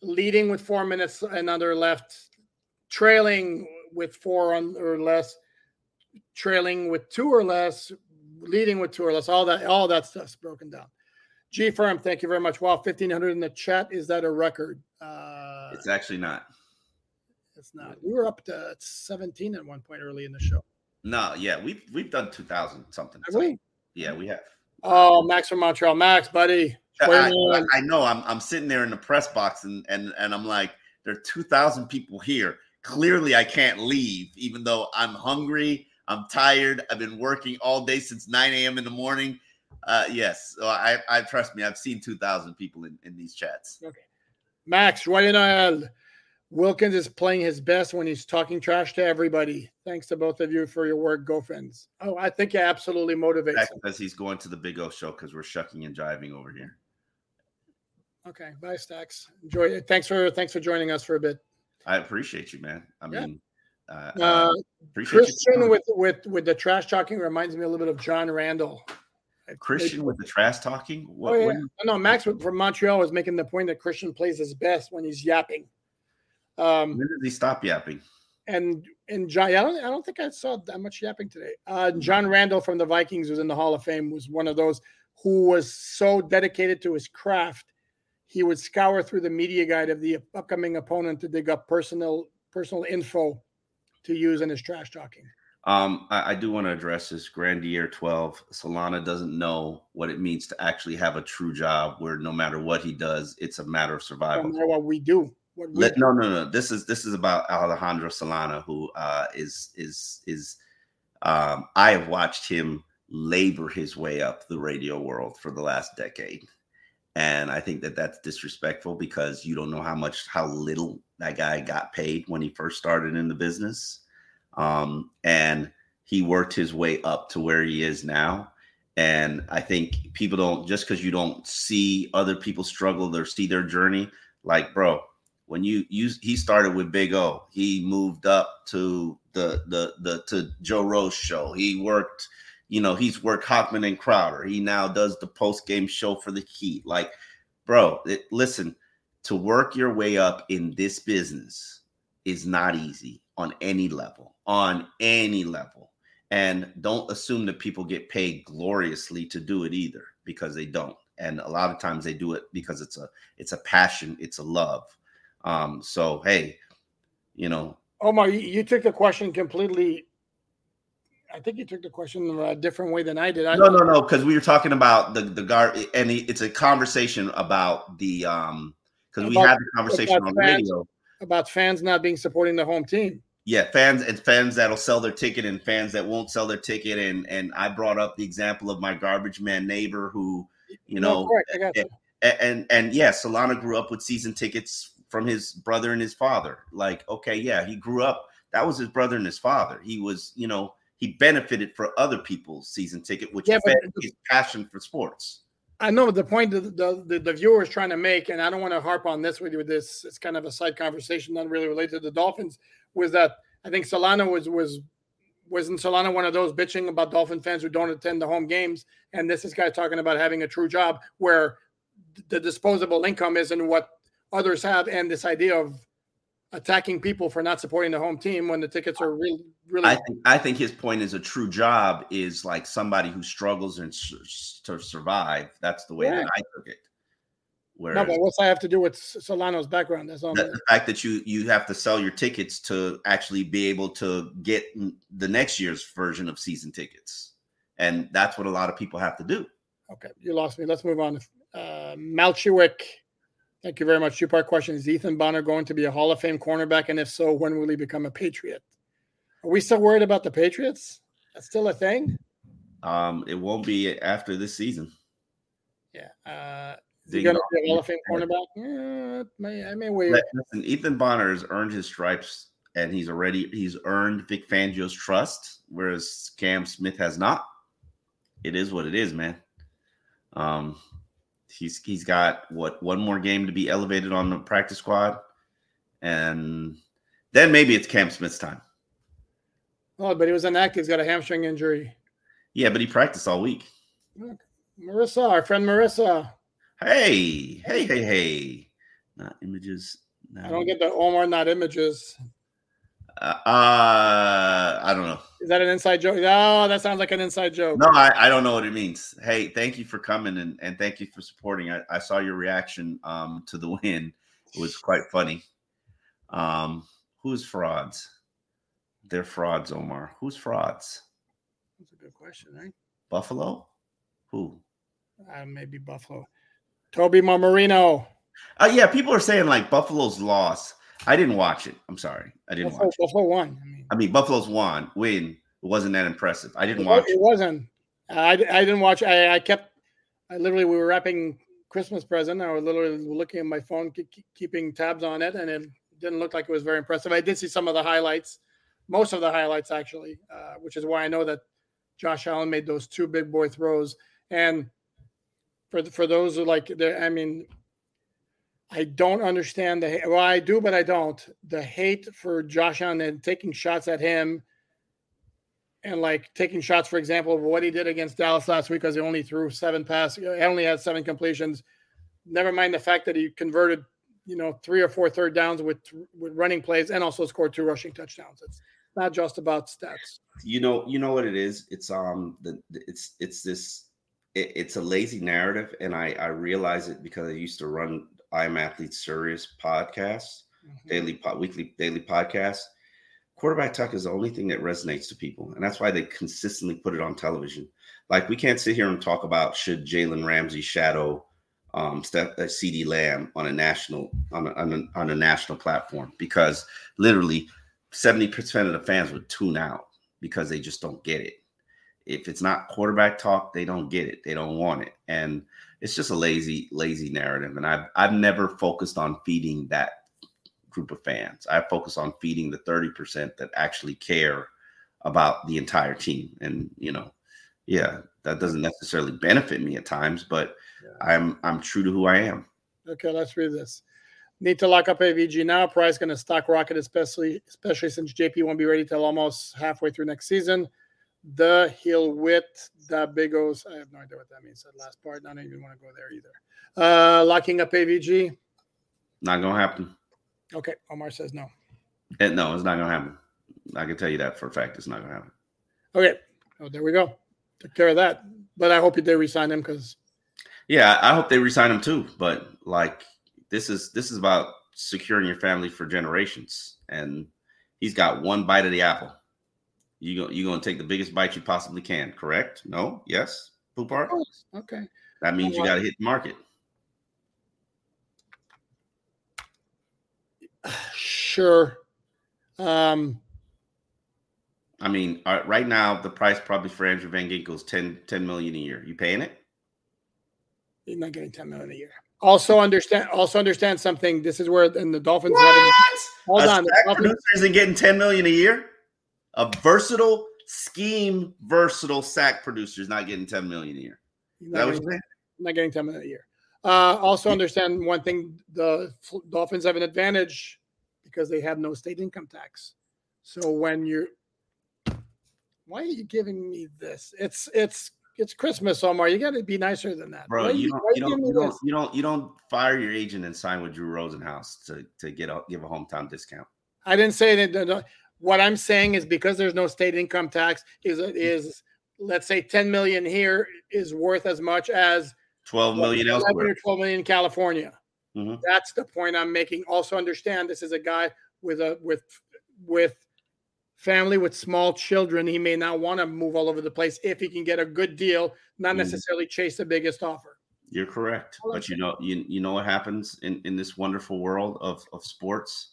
leading with four minutes and under left trailing with four on, or less trailing with two or less, leading with two or less. All that, all that stuff's broken down. G firm, thank you very much. Wow, fifteen hundred in the chat. Is that a record? Uh, it's actually not. It's not. We were up to seventeen at one point early in the show. No, yeah, we've we've done two thousand something. Have we? Yeah, we have. Oh, Max from Montreal, Max, buddy. I, I, know. I'm I'm sitting there in the press box and and and I'm like, there are two thousand people here. Clearly, I can't leave, even though I'm hungry. I'm tired. I've been working all day since 9 a.m. in the morning. Uh, yes, so I, I trust me. I've seen 2,000 people in, in these chats. Okay, Max Royal Wilkins is playing his best when he's talking trash to everybody. Thanks to both of you for your work. Go Fins. Oh, I think it absolutely motivates That's because he's going to the Big O show because we're shucking and driving over here. Okay, bye, Stacks. Enjoy it. Thanks for thanks for joining us for a bit. I appreciate you, man. I yeah. mean, uh, uh, Christian with with with the trash talking reminds me a little bit of John Randle. Christian with the trash talking. What, oh, yeah. What? No, Max from Montreal was making the point that Christian plays his best when he's yapping. Um, when did he stop yapping? And and John, I don't, I don't think I saw that much yapping today. Uh, John Randle from the Vikings, was in the Hall of Fame, was one of those who was so dedicated to his craft. He would scour through the media guide of the upcoming opponent to dig up personal personal info to use in his trash talking. Um, I, I, do want to address this Grandier 12. Solana doesn't know what it means to actually have a true job where no matter what he does, it's a matter of survival. No what we do. What we Let, do. No, no, no. This is this is about Alejandro Solana, who uh, is is is um, I have watched him labor his way up the radio world for the last decade. And I think that that's disrespectful because you don't know how much, how little that guy got paid when he first started in the business. Um, and he worked his way up to where he is now. And I think people don't just because you don't see other people struggle or see their journey, like bro, when you use he started with Big O, he moved up to the the the to Joe Rose show. He worked, you know, he's worked Hochman and Crowder. He now does the post game show for the Heat. Like, bro, it, listen, to work your way up in this business is not easy on any level, on any level. And don't assume that people get paid gloriously to do it either, because they don't. And a lot of times they do it because it's a it's a passion, it's a love. Um, so hey, you know. Omar, you took the question completely I think you took the question a different way than I did. I no, no, no, because we were talking about the the guard, and it's a conversation about the um because we had the conversation on the radio about fans not being supporting the home team yeah, fans and fans that'll sell their ticket and fans that won't sell their ticket. And and I brought up the example of my garbage man neighbor who, you know, no, and, and and yeah, Solana grew up with season tickets from his brother and his father. Like, okay, yeah, he grew up. That was his brother and his father. He was, you know, he benefited for other people's season ticket, which yeah, fed his passion for sports. I know the point that the, the, the viewer is trying to make, and I don't want to harp on this with you with this. It's kind of a side conversation, not really related to the Dolphins was that I think Solana was was wasn't Solana one of those bitching about Dolphin fans who don't attend the home games, and this is guy talking about having a true job where the disposable income isn't what others have, and this idea of attacking people for not supporting the home team when the tickets are really really. I think I think his point is a true job is like somebody who struggles and to survive. That's the way yeah. that I took it. Whereas, no, but what's that have to do with Solano's background? That's all. The, the fact that you you have to sell your tickets to actually be able to get the next year's version of season tickets, and that's what a lot of people have to do. Okay, you lost me. Let's move on. Uh, Malchiwick, thank you very much. Two part question: Is Ethan Bonner going to be a Hall of Fame cornerback, and if so, when will he become a Patriot? Are we still worried about the Patriots? That's still a thing. Um, it won't be after this season. Yeah. Uh, is going to be a Hall of Fame cornerback? Yeah, may, I may wait. Listen, Ethan Bonner has earned his stripes, and he's already he's earned Vic Fangio's trust, whereas Cam Smith has not. It is what it is, man. Um, he's he's got what one more game to be elevated on the practice squad, and then maybe it's Cam Smith's time. Oh, but he was inactive. He's got a hamstring injury. Yeah, but he practiced all week. Marissa, our friend Marissa, Hey, hey, hey, hey. Not images. No. I don't get the Omar not images. Uh, uh, I don't know. Is that an inside joke? No, that sounds like an inside joke. No, I, I don't know what it means. Hey, thank you for coming and, and thank you for supporting. I, I saw your reaction um to the win. It was quite funny. Um, who's frauds? They're frauds, Omar. Who's frauds? That's a good question, right? Buffalo? Who? Uh, maybe Buffalo. Toby Marino. Uh, yeah, people are saying like Buffalo's loss. I didn't watch it. I'm sorry, I didn't Buffalo, watch it. Buffalo won. I mean, I mean, Buffalo's won. Win. It wasn't that impressive. I didn't watch. It, it wasn't. I, I didn't watch. I, I kept. I literally we were wrapping Christmas present. I was literally looking at my phone, keep, keeping tabs on it, and it didn't look like it was very impressive. I did see some of the highlights, most of the highlights actually, uh, which is why I know that Josh Allen made those two big boy throws. And for for those who like I mean, I don't understand the well, I do, but I don't. The hate for Josh Allen and taking shots at him and like taking shots, for example, of what he did against Dallas last week, because he only threw seven passes, he only had seven completions. Never mind the fact that he converted, you know, three or four third downs with with running plays and also scored two rushing touchdowns. It's not just about stats. You know, you know what it is. It's um, the it's it's this. It's a lazy narrative, and I I realize it because I used to run I'm Athlete Serious podcast, mm-hmm. daily pod, weekly daily podcast quarterback talk is the only thing that resonates to people, and that's why they consistently put it on television. Like we can't sit here and talk about should Jalen Ramsey shadow um, Steph, uh, CeeDee Lamb on a national on a, on a, on a national platform because literally seventy percent of the fans would tune out because they just don't get it. If it's not quarterback talk, they don't get it. They don't want it, and it's just a lazy, lazy narrative. And I've I've never focused on feeding that group of fans. I focus on feeding the 30% that actually care about the entire team. And, you know, yeah, that doesn't necessarily benefit me at times, but yeah. I'm I'm true to who I am. Okay, let's read this. Need to lock up AVG now. Price going to stock rocket, especially especially since JP won't be ready till almost halfway through next season. The heel width, the big O's. I have no idea what that means. That last part. I don't even want to go there either. Uh, locking up AVG. Not gonna happen. Okay, Omar says no. And no, it's not going to happen. I can tell you that for a fact. It's not going to happen. Okay. Oh, there we go. Took care of that. But I hope they resign him because. Yeah, I hope they resign him too. But like, this is this is about securing your family for generations, and he's got one bite of the apple. You go, you're going to take the biggest bite you possibly can. Correct? No? Yes. Poupart? Oh, okay. That means you got to hit the market. [SIGHS] Sure. Um, I mean, uh, right now the price probably for Andrew Van Ginkel is 10, 10 million a year. You paying it? He's not getting 10 million a year. Also understand also understand something. This is where and the Dolphins what? Hold a on. The Dolphins, isn't getting 10 million a year. A versatile scheme, versatile sack producer is not getting 10 million a year. Is that what you're saying? Not getting 10 million a year. Uh, also understand one thing: the Dolphins have an advantage because they have no state income tax. So when you're, why are you giving me this? It's it's it's Christmas, Omar. You got to be nicer than that, bro. You, don't, you, don't, you, don't, you don't you don't fire your agent and sign with Drew Rosenhaus to to get a give a hometown discount. I didn't say that. What I'm saying is because there's no state income tax, is is let's say 10 million here is worth as much as 12 million elsewhere. 12 million in California. Mm-hmm. That's the point I'm making. Also understand this is a guy with a with with family with small children. He may not want to move all over the place if he can get a good deal, not mm-hmm. necessarily chase the biggest offer. You're correct. But you know, you, you know what happens in, in this wonderful world of, of sports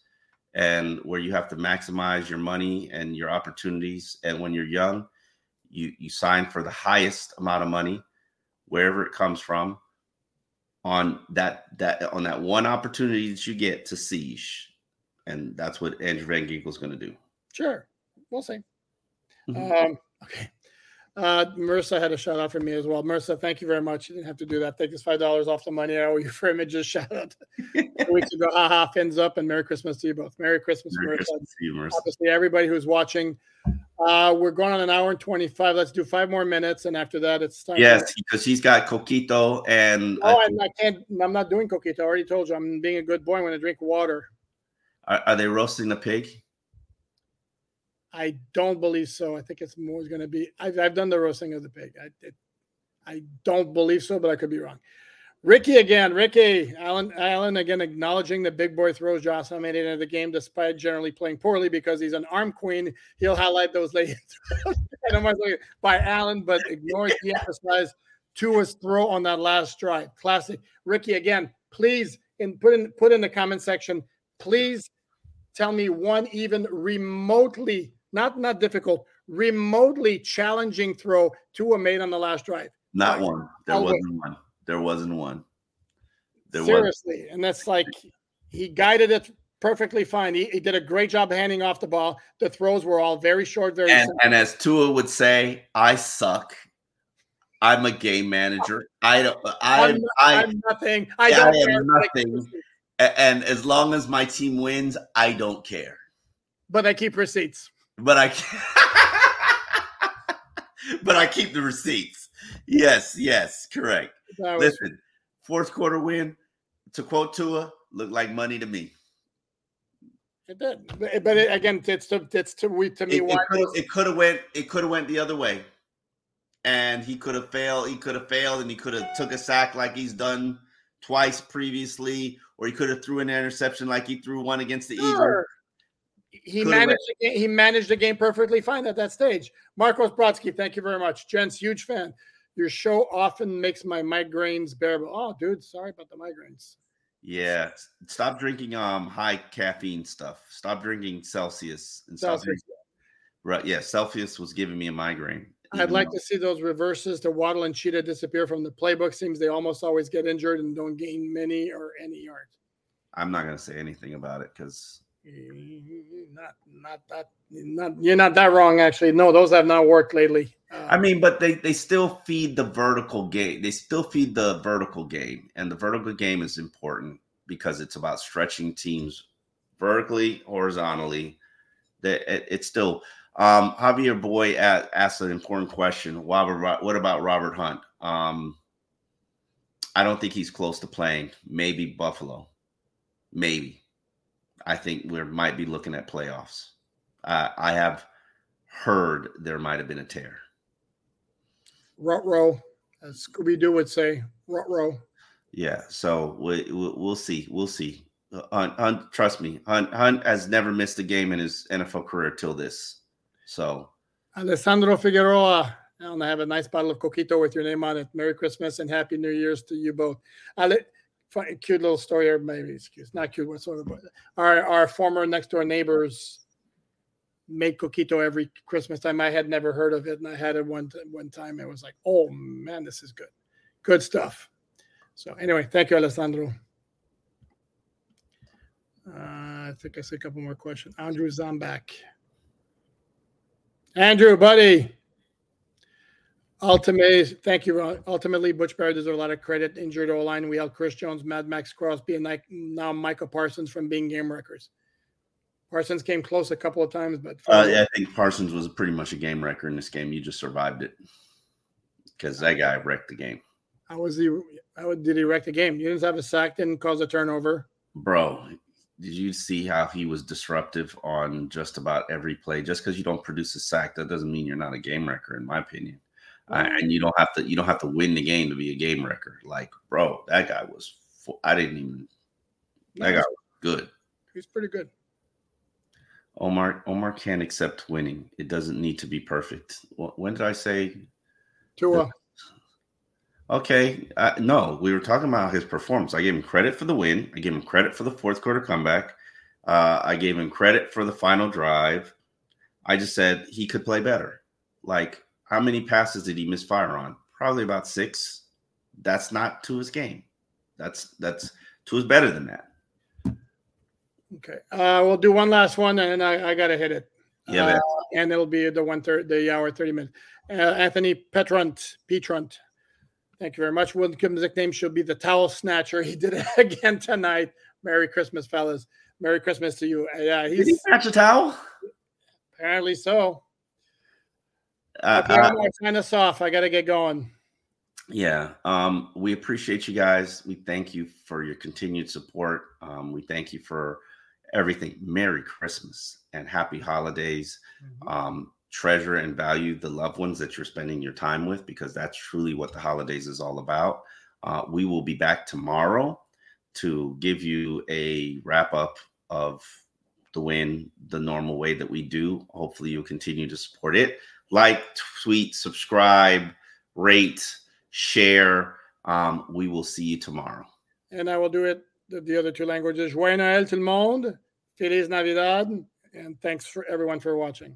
and where you have to maximize your money and your opportunities. And when you're young, you you sign for the highest amount of money, wherever it comes from on that that on that one opportunity that you get to siege, and that's what Andrew Van Ginkel is going to do. Sure, we'll see. Mm-hmm. Um, okay. Uh, Marissa had a shout out for me as well. Marissa, thank you very much. You didn't have to do that. Take this five dollars off the money I owe you for images. [LAUGHS] Shout out weeks ago. Haha, fins up, and Merry Christmas to you both. Merry Christmas, Merry Marissa. Christmas to you, Marissa. Obviously, everybody who's watching. Uh, we're going on an hour and 25. Let's do five more minutes. And after that, it's time. Yes, because he's got Coquito and. Oh, I, I can't. I'm not doing Coquito. I already told you I'm being a good boy. When I'm going to drink water. Are, are, they roasting the pig? I don't believe so. I think it's more going to be. I've, I've done the roasting of the pig. I, it, I don't believe so, but I could be wrong. Ricky again. Ricky Allen Allen again acknowledging the big boy throws Josh made it into the game despite generally playing poorly because he's an arm queen. He'll highlight those late [LAUGHS] throws by Allen, but ignores the emphasize Tua's throw on that last drive. Classic. Ricky again. Please in put in put in the comment section. Please tell me one even remotely not not difficult, remotely challenging throw Tua made on the last drive. Not one. There wasn't one. There wasn't one. There Seriously, was and that's like he guided it perfectly fine. He, he, did a great job handing off the ball. The throws were all very short, very. And, and as Tua would say, "I suck. I'm a game manager. I don't. I, I'm, I, I'm nothing. I don't I am nothing. And as long as my team wins, I don't care. But I keep receipts. But I. [LAUGHS] but I keep the receipts. Yes, yes, correct. Listen, fourth quarter win, to quote Tua, looked like money to me. It did, but, it, again, it's to it's to we to me It, why it could have went. It could have went the other way, and he could have failed. He could have failed, and he could have took a sack like he's done twice previously, or he could have threw an interception like he threw one against the Eagles. He Could've managed the game, he managed the game perfectly fine at that stage. Marcos Brodsky, thank you very much. Gents, huge fan. Your show often makes my migraines bearable. Oh, dude, sorry about the migraines. Yeah, stop drinking um high caffeine stuff. Stop drinking Celsius and stop Celsius. drinking- Right, yeah, Celsius was giving me a migraine. I'd like though- to see those reverses to Waddle and Cheetah disappear from the playbook. Seems they almost always get injured and don't gain many or any yards. I'm not gonna say anything about it because Not, not that, not you're not that wrong. Actually, no, those have not worked lately. Uh, I mean, but they they still feed the vertical game. They still feed the vertical game, and the vertical game is important because it's about stretching teams vertically, horizontally. That it, it's still. Um, Javier Boy at, asked an important question. What what about Robert Hunt? Um, I don't think he's close to playing. Maybe Buffalo. Maybe. I think we might be looking at playoffs. Uh, I have heard there might have been a tear. rut row, as Scooby Doo would say, rut row. Yeah, so we, we, we'll see. We'll see. Hunt, Hunt, trust me, Hunt, Hunt has never missed a game in his NFL career till this. So Alessandro Figueroa. And I have a nice bottle of coquito with your name on it. Merry Christmas and Happy New Year's to you both. Ale- cute little story, or maybe excuse not cute whatsoever. But our our former next door neighbors made coquito every Christmas time. I had never heard of it, and I had it one one time. It was like, oh man, this is good, good stuff. So anyway, thank you, Alessandro. Uh, I think I see a couple more questions. Andrew Zombak. Andrew, buddy. Ultimately, thank you. Ron. Ultimately, Butch Barry deserves a lot of credit. Injured O line, we held Chris Jones, Mad Maxx Crosby, and like now Micah Parsons from being game wreckers. Parsons came close a couple of times, but uh, yeah, I think Parsons was pretty much a game wrecker in this game. You just survived it because that guy wrecked the game, how was he? How did he wreck the game? You didn't have a sack, didn't cause a turnover. bro. Did you see how he was disruptive on just about every play? Just because you don't produce a sack, that doesn't mean you're not a game wrecker, in my opinion. I, and you don't have to you don't have to win the game to be a game wrecker. Like, bro, that guy was. I didn't even. That guy was good. He's pretty good. Omar Omar can't accept winning. It doesn't need to be perfect. When did I say? Tua. Okay, uh, no, we were talking about his performance. I gave him credit for the win. I gave him credit for the fourth quarter comeback. Uh, I gave him credit for the final drive. I just said he could play better. Like, how many passes did he misfire on? Probably about six. That's not to his game. That's that's to his better than that. Okay. Uh, we'll do one last one, and I, I got to hit it. Yeah, Uh, and it'll be the one third, the hour thirty minutes. Uh, Anthony Petrunt, Petrunt. Thank you very much. Wilkins' nickname should be the Towel Snatcher. [LAUGHS] He did it again tonight. Merry Christmas, fellas. Merry Christmas to you. Uh, yeah, Did he he's catch a towel? apparently so. Uh, Okay, uh, sign us off. I got to get going. Yeah, um, we appreciate you guys. We thank you for your continued support. Um, we thank you for everything. Merry Christmas and happy holidays. Um, treasure and value the loved ones that you're spending your time with because that's truly what the holidays is all about. Uh, we will be back tomorrow to give you a wrap up of the win the normal way that we do. Hopefully, you'll continue to support it. Like, tweet, subscribe, rate, share. Um, we will see you tomorrow. And I will do it the, the other two languages. Joyeux Noël tout le monde. Feliz Navidad. And thanks for everyone for watching.